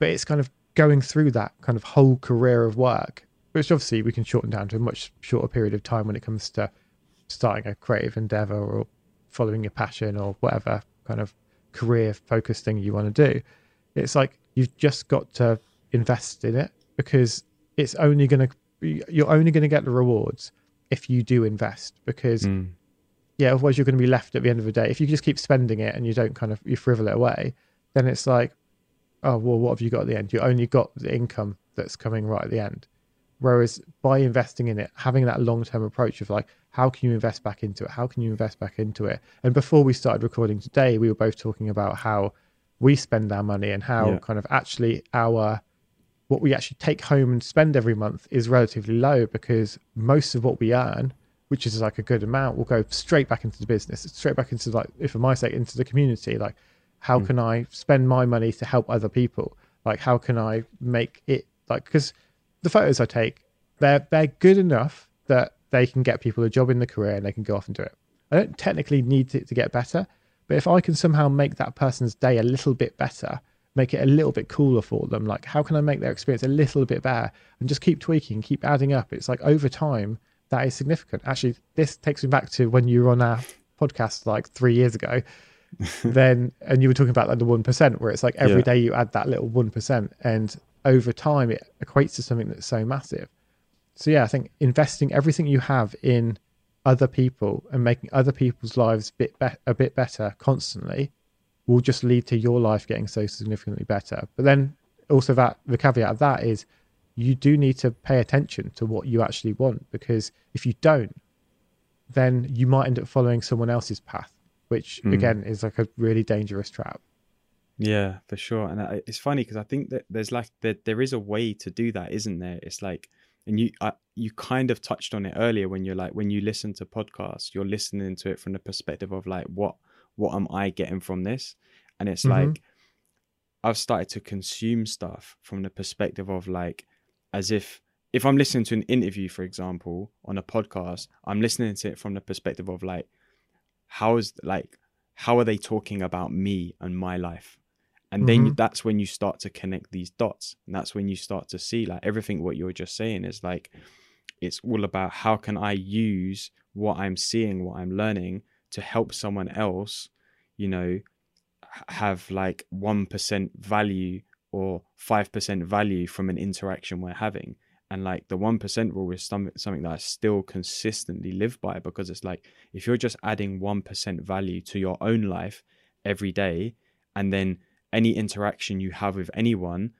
but it's kind of going through that kind of whole career of work, which obviously we can shorten down to a much shorter period of time when it comes to starting a creative endeavor or following your passion or whatever kind of career focused thing you want to do. It's like you've just got to invest in it because it's only going to, you're only going to get the rewards if you do invest because Mm. yeah, otherwise you're going to be left at the end of the day. If you just keep spending it and you don't kind of you frivel it away, then it's like, oh well, what have you got at the end? You only got the income that's coming right at the end. Whereas by investing in it, having that long term approach of like, how can you invest back into it? How can you invest back into it? And before we started recording today, we were both talking about how we spend our money and how Yeah. kind of actually our what we actually take home and spend every month is relatively low because most of what we earn, which is like a good amount, will go straight back into the business, straight back into like, if for my sake, into the community. Like, how Mm. can I spend my money to help other people? Like, how can I make it like because the photos I take, they're they're good enough that they can get people a job in the career and they can go off and do it. I don't technically need it to get better, but if I can somehow make that person's day a little bit better, make it a little bit cooler for them, like how can I make their experience a little bit better and just keep tweaking, keep adding up. It's like over time, that is significant. Actually, this takes me back to when you were on our podcast like three years ago. <laughs> then and you were talking about like the one percent where it's like every Yeah. day you add that little one percent and over time it equates to something that's so massive. So yeah, I think investing everything you have in other people and making other people's lives bit be- a bit better constantly will just lead to your life getting so significantly better. But then also that the caveat of that is you do need to pay attention to what you actually want because if you don't, then you might end up following someone else's path, which Mm. again is like a really dangerous trap. Yeah, for sure. And I, it's funny because I think that there's like there, there is a way to do that, isn't there? It's like, and you I, you kind of touched on it earlier when you're like when you listen to podcasts, you're listening to it from the perspective of like what what am I getting from this? And it's Mhm. like I've started to consume stuff from the perspective of like as if if I'm listening to an interview, for example, on a podcast, I'm listening to it from the perspective of like how is like how are they talking about me and my life and then Mhm. that's when you start to connect these dots and that's when you start to see like everything what you're just saying is like it's all about how can i use what i'm seeing what i'm learning to help someone else you know have like 1% value or 5% value from an interaction we're having and like the 1% rule is something that I still consistently live by because it's like if you're just adding 1% value to your own life every day and then any interaction you have with anyone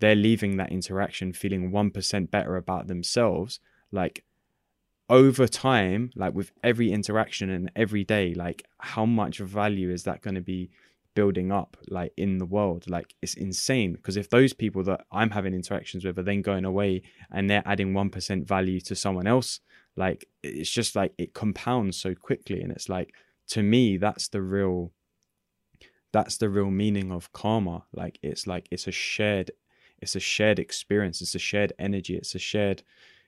they're leaving that interaction feeling 1% better about themselves. Like over time like with every interaction and every day like how much value is that going to be building up like in the world like it's insane. Because if those people that i'm having interactions with are then going away and they're adding 1% value to someone else like it's just like it compounds so quickly. And it's like to me that's the real that's the real meaning of karma. Like it's like it's a shared it's a shared experience. It's a shared energy. It's a shared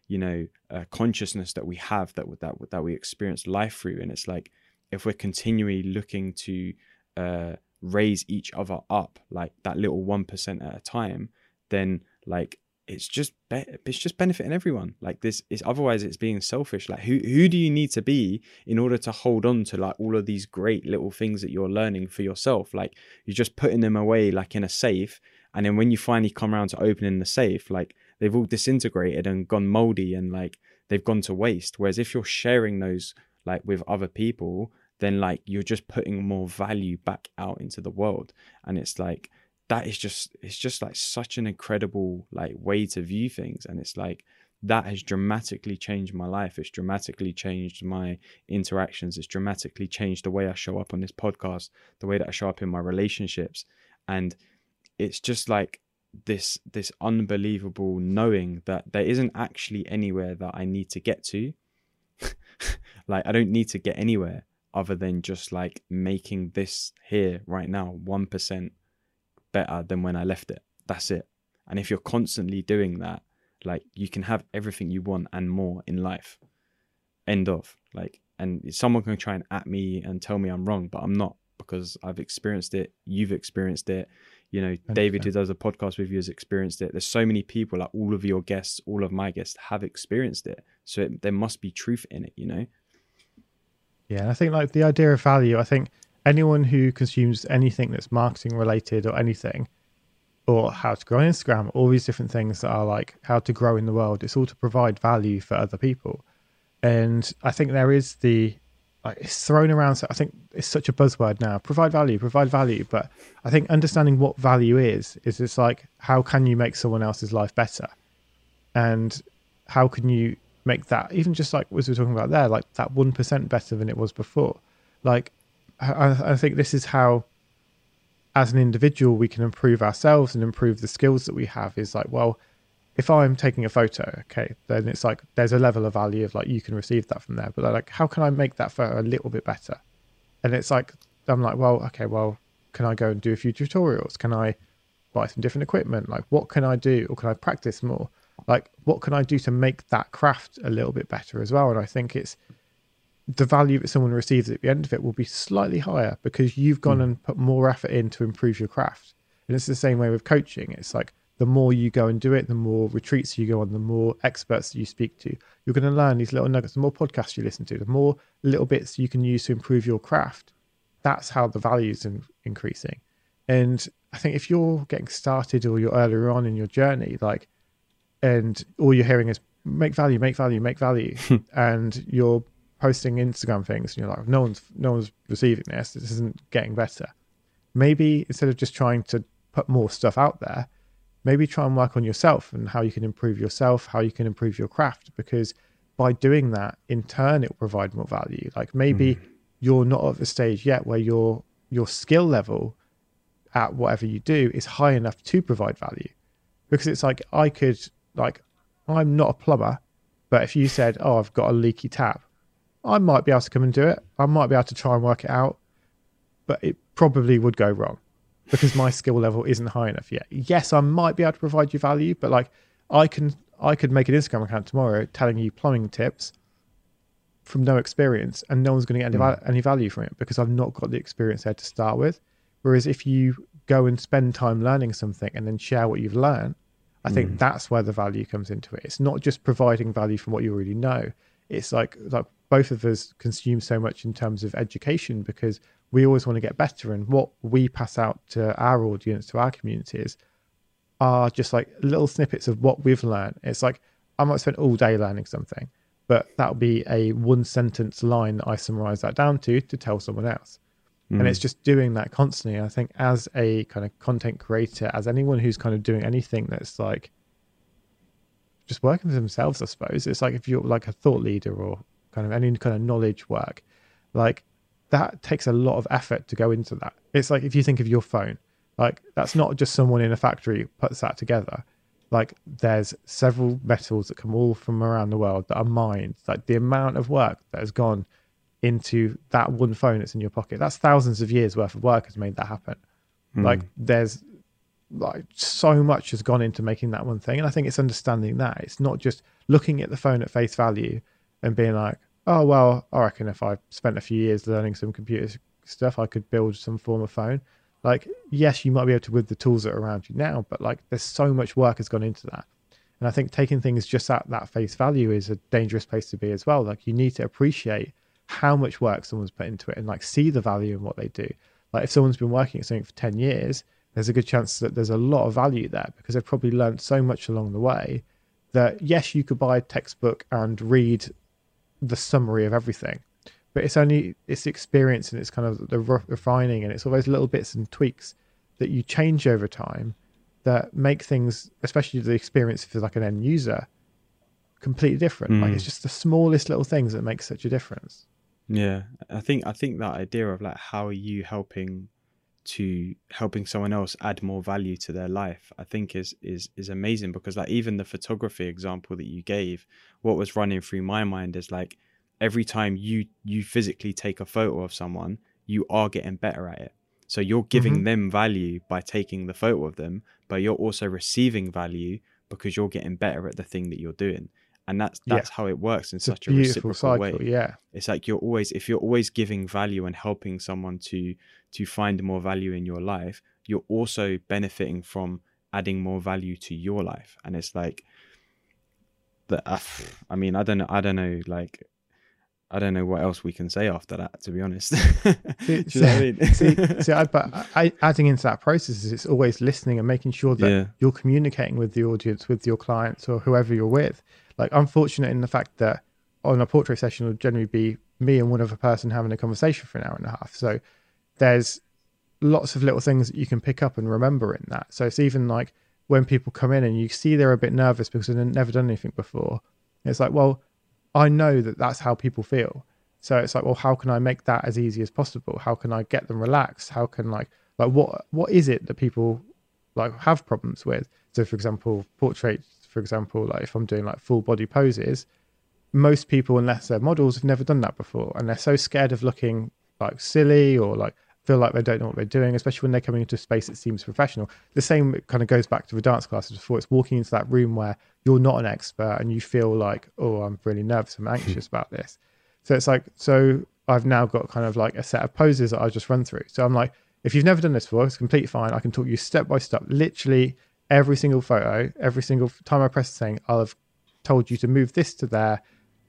you know uh, consciousness that we have that that that we experience life through. And it's like if we're continually looking to uh raise each other up like that little 1% at a time then like it's just be- it's just benefiting everyone. Like this is otherwise it's being selfish. Like who who do you need to be in order to hold on to like all of these great little things that you're learning for yourself? Like you're just putting them away like in a safe and then when you finally come around to opening the safe like they've all disintegrated and gone moldy and like they've gone to waste. Whereas if you're sharing those like with other people then like you're just putting more value back out into the world. And it's like that is just it's just like such an incredible like way to view things. And it's like that has dramatically changed my life. It's dramatically changed my interactions. It's dramatically changed the way i show up on this podcast the way that i show up in my relationships. And it's just like this this unbelievable knowing that there isn't actually anywhere that i need to get to. <laughs> Like i don't need to get anywhere other than just like making this here right now 1% better than when I left it. That's it. And if you're constantly doing that, like you can have everything you want and more in life. End of. Like, and someone can try and at me and tell me I'm wrong, but I'm not because I've experienced it. You've experienced it. You know, David, who does a podcast with you, has experienced it. There's so many people, like all of your guests, all of my guests have experienced it. So it, there must be truth in it, you know? Yeah, and I think like the idea of value, I think anyone who consumes anything that's marketing related or anything, or how to grow on Instagram, all these different things that are like how to grow in the world, it's all to provide value for other people. And I think there is the like it's thrown around. So I think it's such a buzzword now. Provide value, provide value. But I think understanding what value is is it's like how can you make someone else's life better, and how can you make that even just like as we were talking about there, like that one percent better than it was before. Like I, I think this is how, as an individual, we can improve ourselves and improve the skills that we have. Is like, well, if I'm taking a photo, okay, then it's like there's a level of value of like you can receive that from there. But like, how can I make that photo a little bit better? And it's like I'm like, well, okay, well, can I go and do a few tutorials? Can I buy some different equipment? Like, what can I do, or can I practice more? Like what can I do to make that craft a little bit better as well? And I think it's the value that someone receives at the end of it will be slightly higher because you've gone Mm. and put more effort in to improve your craft. And it's the same way with coaching. It's like the more you go and do it, the more retreats you go on, the more experts you speak to, you're going to learn these little nuggets. The more podcasts you listen to, the more little bits you can use to improve your craft. That's how the value is in, increasing. And I think if you're getting started or you're earlier on in your journey, like, and all you're hearing is make value, make value, make value, <laughs> and you're posting Instagram things, and you're like, no one's no one's receiving this. This isn't getting better. Maybe instead of just trying to put more stuff out there, maybe try and work on yourself and how you can improve yourself, how you can improve your craft, because by doing that, in turn, it will provide more value. Like maybe mm-hmm. you're not at the stage yet where your your skill level at whatever you do is high enough to provide value, because it's like I could like I'm not a plumber, but if you said, "Oh, I've got a leaky tap," I might be able to come and do it. I might be able to try and work it out, but it probably would go wrong because my skill level isn't high enough yet. Yes, I might be able to provide you value, but like I can I could make an Instagram account tomorrow telling you plumbing tips from no experience and no one's going to get any, val- any value from it because I've not got the experience there to start with. Whereas if you go and spend time learning something and then share what you've learned, I think mm. that's where the value comes into it. It's not just providing value from what you already know. It's like like both of us consume so much in terms of education because we always want to get better and what we pass out to our audience, to our communities are just like little snippets of what we've learned. It's like I might spend all day learning something, but that'll be a one sentence line that I summarize that down to to tell someone else. And it's mm. just doing that constantly. I think as a kind of content creator, as anyone who's kind of doing anything that's like just working for themselves, I suppose. It's like if you're like a thought leader or kind of any kind of knowledge work, like that takes a lot of effort to go into that. It's like if you think of your phone, like that's not just someone in a factory puts that together. Like there's several metals that come all from around the world that are mined. Like the amount of work that has gone into that one phone that's in your pocket, that's thousands of years worth of work has made that happen. Hmm. Like there's like so much has gone into making that one thing. And i think it's understanding that. It's not just looking at the phone at face value and being like oh well i reckon if i spent a few years learning some computer stuff i could build some form of phone. Like yes you might be able to with the tools that are around you now but like there's so much work has gone into that. And i think taking things just at that face value is a dangerous place to be as well. Like you need to appreciate how much work someone's put into it and like see the value in what they do like if someone's been working at something for 10 years there's a good chance that there's a lot of value there because they've probably learned so much along the way that yes, you could buy a textbook and read the summary of everything, but it's only it's experience and it's kind of the refining and it's all those little bits and tweaks that you change over time that make things, especially the experience for like an end user, completely different. Like Mm. it's just the smallest little things that make such a difference. Yeah, I think I think that idea of like how are you helping to helping someone else add more value to their life, I think is is is amazing because like even the photography example that you gave, what was running through my mind is like every time you you physically take a photo of someone, you are getting better at it. So you're giving mm-hmm. them value by taking the photo of them, but you're also receiving value because you're getting better at the thing that you're doing. And that's Yeah. that's how it works in It's such a beautiful reciprocal cycle. way Yeah. it's like you're always if you're always giving value and helping someone to to find more value in your life you're also benefiting from adding more value to your life and it's like the uh, i mean i don't know i don't know like i don't know what else we can say after that to be honest <laughs> Do you I mean? see, <laughs> see I, but I, adding into that process is it's always listening and making sure that Yeah. you're communicating with the audience, with your clients or whoever you're with. Like I'm fortunate in the fact that on a portrait session it'll generally be me and one other person having a conversation for an hour and a half. So there's lots of little things that you can pick up and remember in that. So it's even like when people come in and you see they're a bit nervous because they've never done anything before. It's like, well, I know that that's how people feel. So it's like, well, how can I make that as easy as possible? How can I get them relaxed? How can like like what what is it that people like have problems with? So for example, portraits, for example, like if I'm doing like full body poses, most people, unless they're models, have never done that before, and they're so scared of looking like silly or like feel like they don't know what they're doing, especially when they're coming into a space that seems professional. The same kind of goes back to the dance classes before. It's walking into that room where you're not an expert and you feel like, oh, I'm really nervous, I'm anxious about this. So it's like, so I've now got kind of like a set of poses that I just run through. So I'm like, if you've never done this before, it's completely fine. I can talk you step by step, literally every single photo, every single time I press the thing, I'll have told you to move this to there,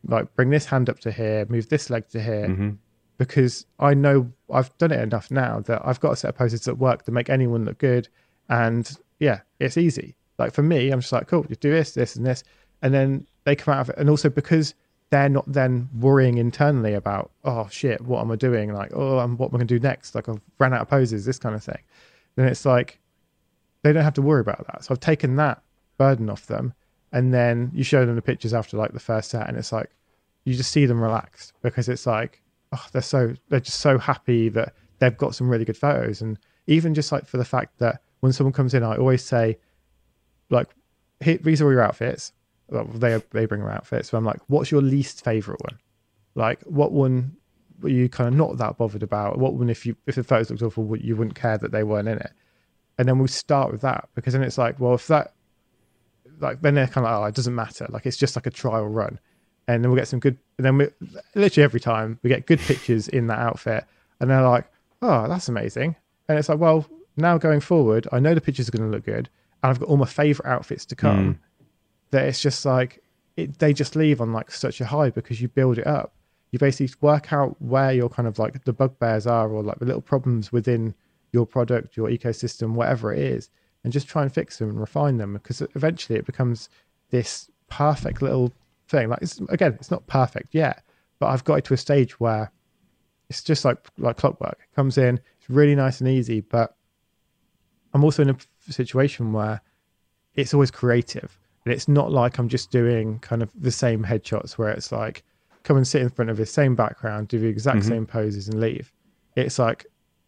like bring this hand up to here, move this leg to here, Mm-hmm. Because I know I've done it enough now that I've got a set of poses that work to make anyone look good. And yeah, it's easy. Like for me, I'm just like, cool, you do this, this, and this. And then they come out of it. And also because they're not then worrying internally about, oh shit, what am I doing? Like, oh, I'm, what am I going to do next? Like I've ran out of poses, this kind of thing. Then it's like, they don't have to worry about that. So I've taken that burden off them. And then you show them the pictures after like the first set, and it's like, you just see them relaxed because it's like, oh, they're so they're just so happy that they've got some really good photos. And even just like for the fact that when someone comes in, I always say, like, "Here- these are all your outfits. Well, they they bring their outfits. So I'm like, what's your least favorite one? Like, what one were you kind of not that bothered about? What one, if you if the photos looked awful, you wouldn't care that they weren't in it? And then we start with that because then it's like, well, if that, like, then they're kind of like, oh, it doesn't matter. Like, it's just like a trial run and then we'll get some good. And then we literally every time we get good pictures in that outfit, and they're like, "Oh, that's amazing!" And it's like, well, now going forward, I know the pictures are going to look good, and I've got all my favorite outfits to come. Mm. That it's just like it, they just leave on like such a high because you build it up. You basically work out where your kind of like the bugbears are, or like the little problems within your product, your ecosystem, whatever it is, and just try and fix them and refine them because eventually it becomes this perfect little thing. Like it's again, it's not perfect yet, but I've got it to a stage where it's just like like clockwork. It comes in, it's really nice and easy, but I'm also in a situation where it's always creative. And it's not like I'm just doing kind of the same headshots where it's like come and sit in front of the same background, do the exact Mhm. same poses and leave. It's like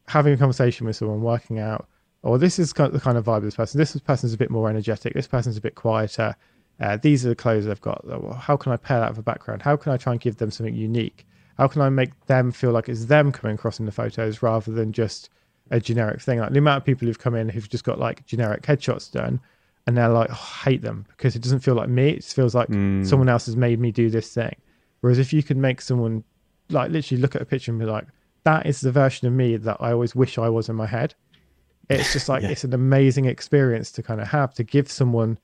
having a conversation with someone, working out, oh, this is kind of the kind of vibe of this person. This person's a bit more energetic. This person's a bit quieter. Uh, these are the clothes I've got. How can I pair that with a background? How can I try and give them something unique? How can I make them feel like it's them coming across in the photos rather than just a generic thing? Like the amount of people who've come in who've just got like generic headshots done and they're like, oh, I hate them because it doesn't feel like me. It feels like Mm. someone else has made me do this thing. Whereas if you could make someone like literally look at a picture and be like, that is the version of me that I always wish I was in my head. It's just like <laughs> Yeah. it's an amazing experience to kind of have to give someone,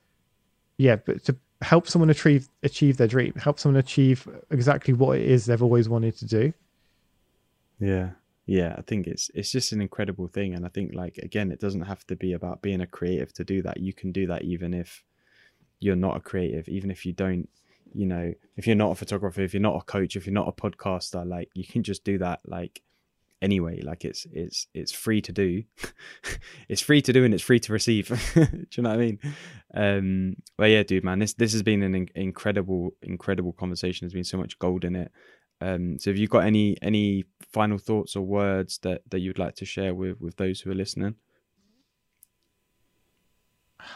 yeah, but to help someone achieve achieve their dream, help someone achieve exactly what it is they've always wanted to do. Yeah. Yeah, I think it's it's just an incredible thing and I think like again it doesn't have to be about being a creative to do that. You can do that even if you're not a creative, even if you don't, you know, if you're not a photographer, if you're not a coach, if you're not a podcaster, like you can just do that like anyway. Like it's it's it's free to do. <laughs> it's free to do and it's free to receive. <laughs> do you know what I mean? Um well yeah, dude man, this this has been an in- incredible incredible conversation. There's been so much gold in it. Um, so have you got any any final thoughts or words that that you'd like to share with with those who are listening?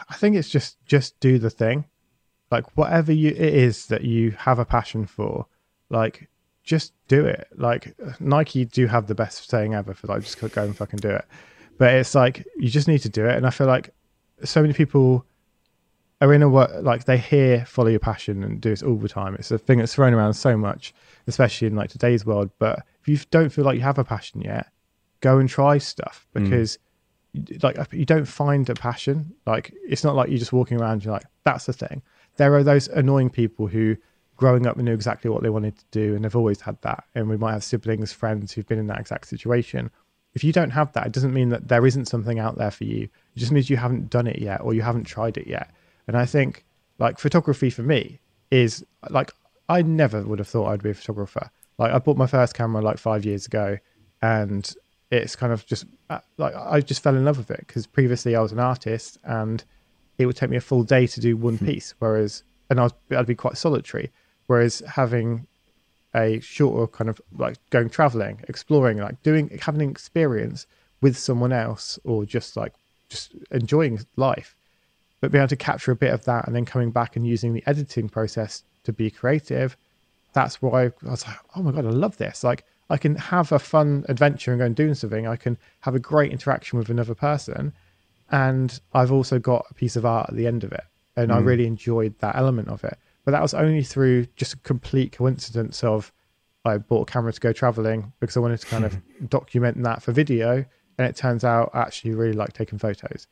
I think it's just just do the thing. Like whatever you it is that you have a passion for, like just do it. Like Nike do have the best saying ever for like just go and fucking do it. But it's like you just need to do it. And I feel like so many people are in a work like they hear follow your passion and do it all the time. It's a thing that's thrown around so much, especially in like today's world. But if you don't feel like you have a passion yet, go and try stuff Mm. because you- like you don't find a passion. Like it's not like you're just walking around. You're like that's the thing. There are those annoying people who growing up and knew exactly what they wanted to do and they've always had that. And we might have siblings, friends who've been in that exact situation. If you don't have that, it doesn't mean that there isn't something out there for you. It just means you haven't done it yet or you haven't tried it yet. And I think like photography for me is like I never would have thought I'd be a photographer. Like I bought my first camera like five years ago, and it's kind of just uh, like I just fell in love with it because previously I was an artist and it would take me a full day to do one piece, whereas and I was I'd be quite solitary. Whereas having a shorter kind of like going traveling, exploring, like doing having an experience with someone else or just like just enjoying life but being able to capture a bit of that and then coming back and using the editing process to be creative that's why I was like, oh my god, I love this. Like I can have a fun adventure and go and do something. I can have a great interaction with another person, and I've also got a piece of art at the end of it, and I Mm. really enjoyed that element of it. But that was only through just a complete coincidence of I bought a camera to go traveling because I wanted to kind of <laughs> document that for video, and it turns out I actually really like taking photos.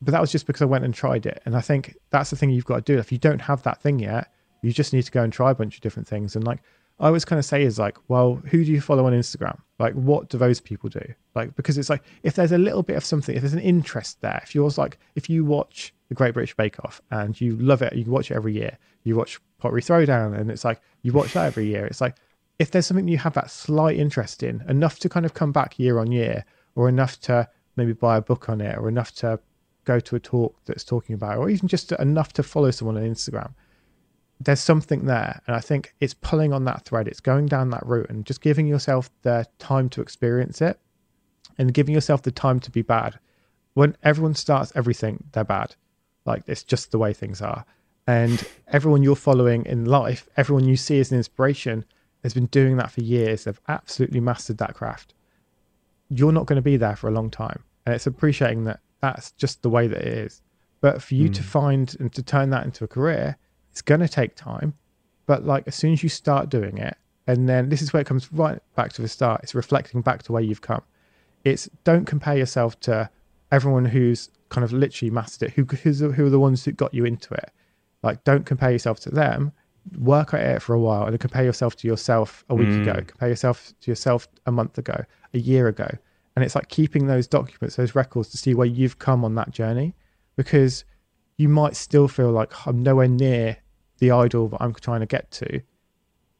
But that was just because I went and tried it, and I think that's the thing you've got to do. If you don't have that thing yet, you just need to go and try a bunch of different things. And like I always kind of say is like, well, who do you follow on Instagram? Like, what do those people do? Like, because it's like if there's a little bit of something, if there's an interest there, if yours like, if you watch the Great British Bake Off and you love it, you watch it every year. You watch Pottery Throwdown, and it's like you watch that every year. It's like if there's something you have that slight interest in, enough to kind of come back year on year, or enough to maybe buy a book on it, or enough to go to a talk that's talking about, it, or even just enough to follow someone on Instagram there's something there. And i think it's pulling on that thread. It's going down that route and just giving yourself the time to experience it and giving yourself the time to be bad. When everyone starts everything they're bad like it's just the way things are. And everyone you're following in life everyone you see as an inspiration has been doing that for years. They've absolutely mastered that craft. You're not going to be there for a long time. And it's appreciating that that's just the way that it is. But for you to hmm. find and to turn that into a career it's going to take time. But like as soon as you start doing it and then this is where it comes right back to the start. It's reflecting back to where you've come. It's don't compare yourself to everyone who's kind of literally mastered it. Who who's, who are the ones that got you into it? Like don't compare yourself to them. Work at it for a while and then compare yourself to yourself a week mm. ago. Compare yourself to yourself a month ago a year ago. And it's like keeping those documents those records to see where you've come on that journey because you might still feel like i'm nowhere near the idol that i'm trying to get to.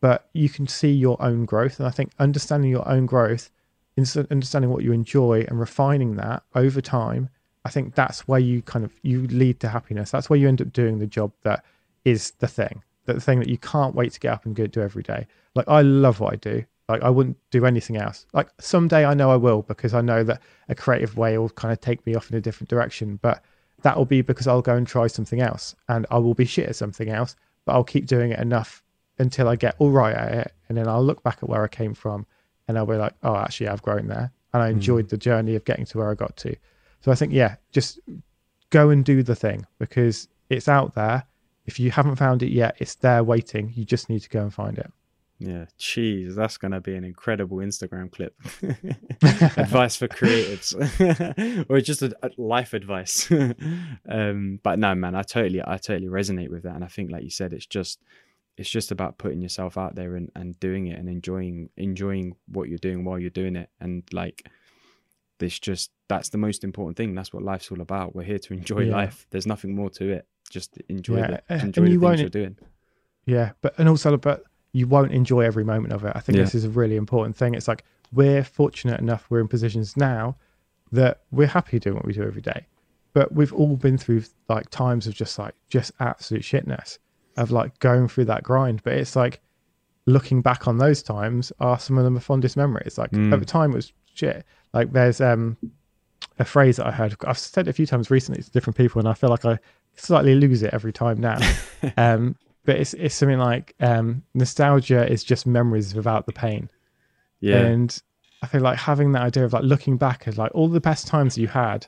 But you can see your own growth. And i think understanding your own growth understanding what you enjoy and refining that over time i think that's where you kind of you lead to happiness. That's where you end up doing the job that is the thing that the thing that you can't wait to get up and go do every day. Like i love what i do. Like i wouldn't do anything else. Like someday i know i will because i know that a creative way will kind of take me off in a different direction but that will be because i'll go and try something else and i will be shit at something else but i'll keep doing it enough until i get all right at it and then i'll look back at where i came from and i'll be like oh actually i've grown there and i hmm. enjoyed the journey of getting to where i got to so i think yeah just go and do the thing because it's out there if you haven't found it yet it's there waiting you just need to go and find it Yeah, cheese. That's gonna be an incredible Instagram clip. <laughs> <laughs> advice for creatives, <laughs> or just a, a life advice. um, but no, man, I totally, I totally resonate with that, and I think, like you said, it's just, it's just about putting yourself out there and, and doing it and enjoying, enjoying what you're doing while you're doing it, and like, this just that's the most important thing. That's what life's all about. We're here to enjoy Yeah. life. There's nothing more to it. Just enjoy Yeah, the, and enjoy you the won't- things you're doing. Yeah, but and also, but you won't enjoy every moment of it. I think Yeah. this is a really important thing. It's like we're fortunate enough, we're in positions now that we're happy doing what we do every day. But we've all been through like times of just like just absolute shitness of like going through that grind. But it's like looking back on those times are some of them the fondest memories. Like Mm. at the time it was shit. Like there's um a phrase that I heard. I've said it a few times recently to different people, and I feel like I slightly lose it every time now. <laughs> um, but it's it's something like um, nostalgia is just memories without the pain, Yeah, and I feel like having that idea of like looking back at like all the best times you had,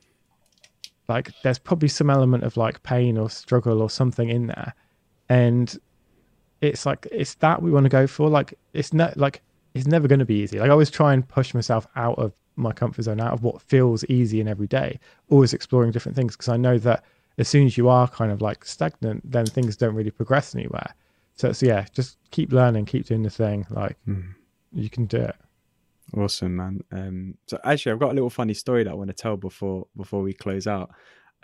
like there's probably some element of like pain or struggle or something in there, and it's like it's that we want to go for. Like it's not like it's never going to be easy. Like I always try and push myself out of my comfort zone, out of what feels easy in every day, always exploring different things because I know that as soon as you are kind of like stagnant, then things don't really progress anywhere. So it's yeah, just keep learning, keep doing the thing. Like Mm. you can do it. Awesome, man. Um, so actually, I've got a little funny story that I want to tell before before we close out.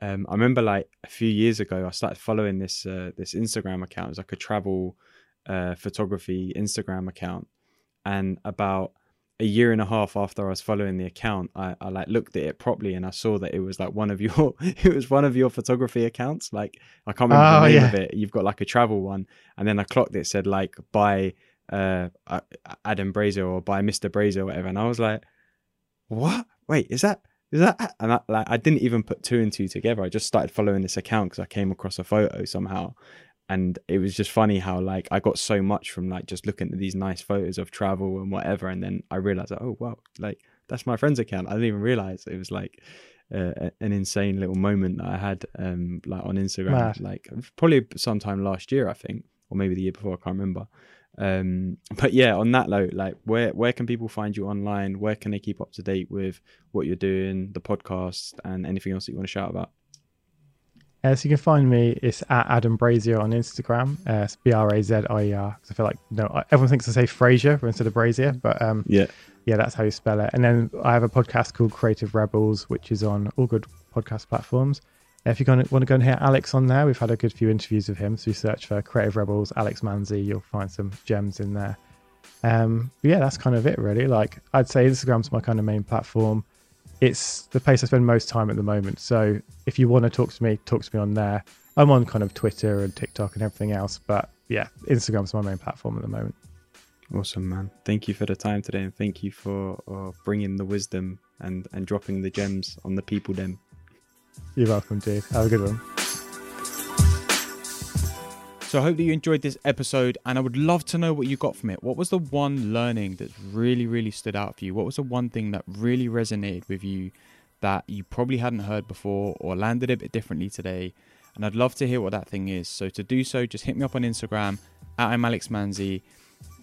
Um, I remember like a few years ago, I started following this uh, this Instagram account. It was like a travel uh, photography Instagram account, and about a year and a half after I was following the account, I, I like looked at it properly and I saw that it was like one of your <laughs> it was one of your photography accounts. Like I can't remember Oh, the name yeah. of it. You've got like a travel one, and then I clocked it said like by uh Adam Brazier or by Mr. Brazier or whatever, and I was like, what? Wait, is that is that? And I, like I didn't even put two and two together. I just started following this account because I came across a photo somehow, and it was just funny how like I got so much from like just looking at these nice photos of travel and whatever, and then I realized, like, oh wow, like that's my friend's account. I didn't even realize it was like uh, an insane little moment that I had um like on Instagram, Mad. like probably sometime last year, I think, or maybe the year before, I can't remember. Um, but yeah, on that note, like where where can people find you online? Where can they keep up to date with what you're doing, the podcast, and anything else that you want to shout about? Uh, so you can find me. It's at Adam Brazier on Instagram. Uh, it's B R A Z I E R. 'cause I feel like no, everyone thinks I say Frazier instead of Brazier, but um, Yeah, yeah, that's how you spell it. And then I have a podcast called Creative Rebels, which is on all good podcast platforms. Uh, If you want to go and hear Alex on there, we've had a good few interviews with him. So you search for Creative Rebels, Alex Manzi, you'll find some gems in there. Um, but yeah, that's kind of it really. Like I'd say Instagram's my kind of main platform. It's the place I spend most time at the moment. So if you want to talk to me, talk to me on there. I'm on kind of Twitter and TikTok and everything else, but yeah, Instagram's my main platform at the moment. awesome, man. Thank you for the time today, and thank you for uh, bringing the wisdom and and dropping the gems on the people. Them. You're welcome, dude. Have a good one. So I hope that you enjoyed this episode and I would love to know what you got from it. What was the one learning that really, really stood out for you? What was the one thing that really resonated with you that you probably hadn't heard before or landed a bit differently today? And I'd love to hear what that thing is. So to do so, just hit me up on Instagram at I'm Alex Manzi.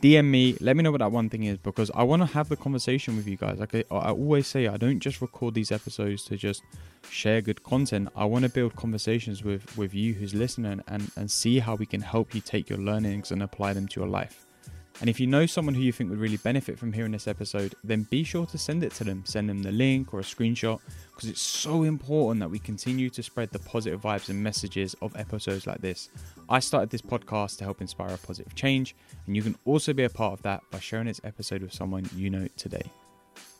DM me, let me know what that one thing is because I want to have the conversation with you guys. Like I, I always say, I don't just record these episodes to just share good content. I want to build conversations with with you who's listening and and see how we can help you take your learnings and apply them to your life. And if you know someone who you think would really benefit from hearing this episode, then be sure to send it to them. Send them the link or a screenshot because it's so important that we continue to spread the positive vibes and messages of episodes like this. I started this podcast to help inspire a positive change, and you can also be a part of that by sharing this episode with someone you know today.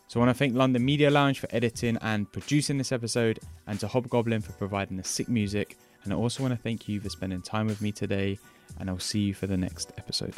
So I want to thank London Media Lounge for editing and producing this episode, and to Hobgoblin for providing the sick music. And I also want to thank you for spending time with me today, and I'll see you for the next episode.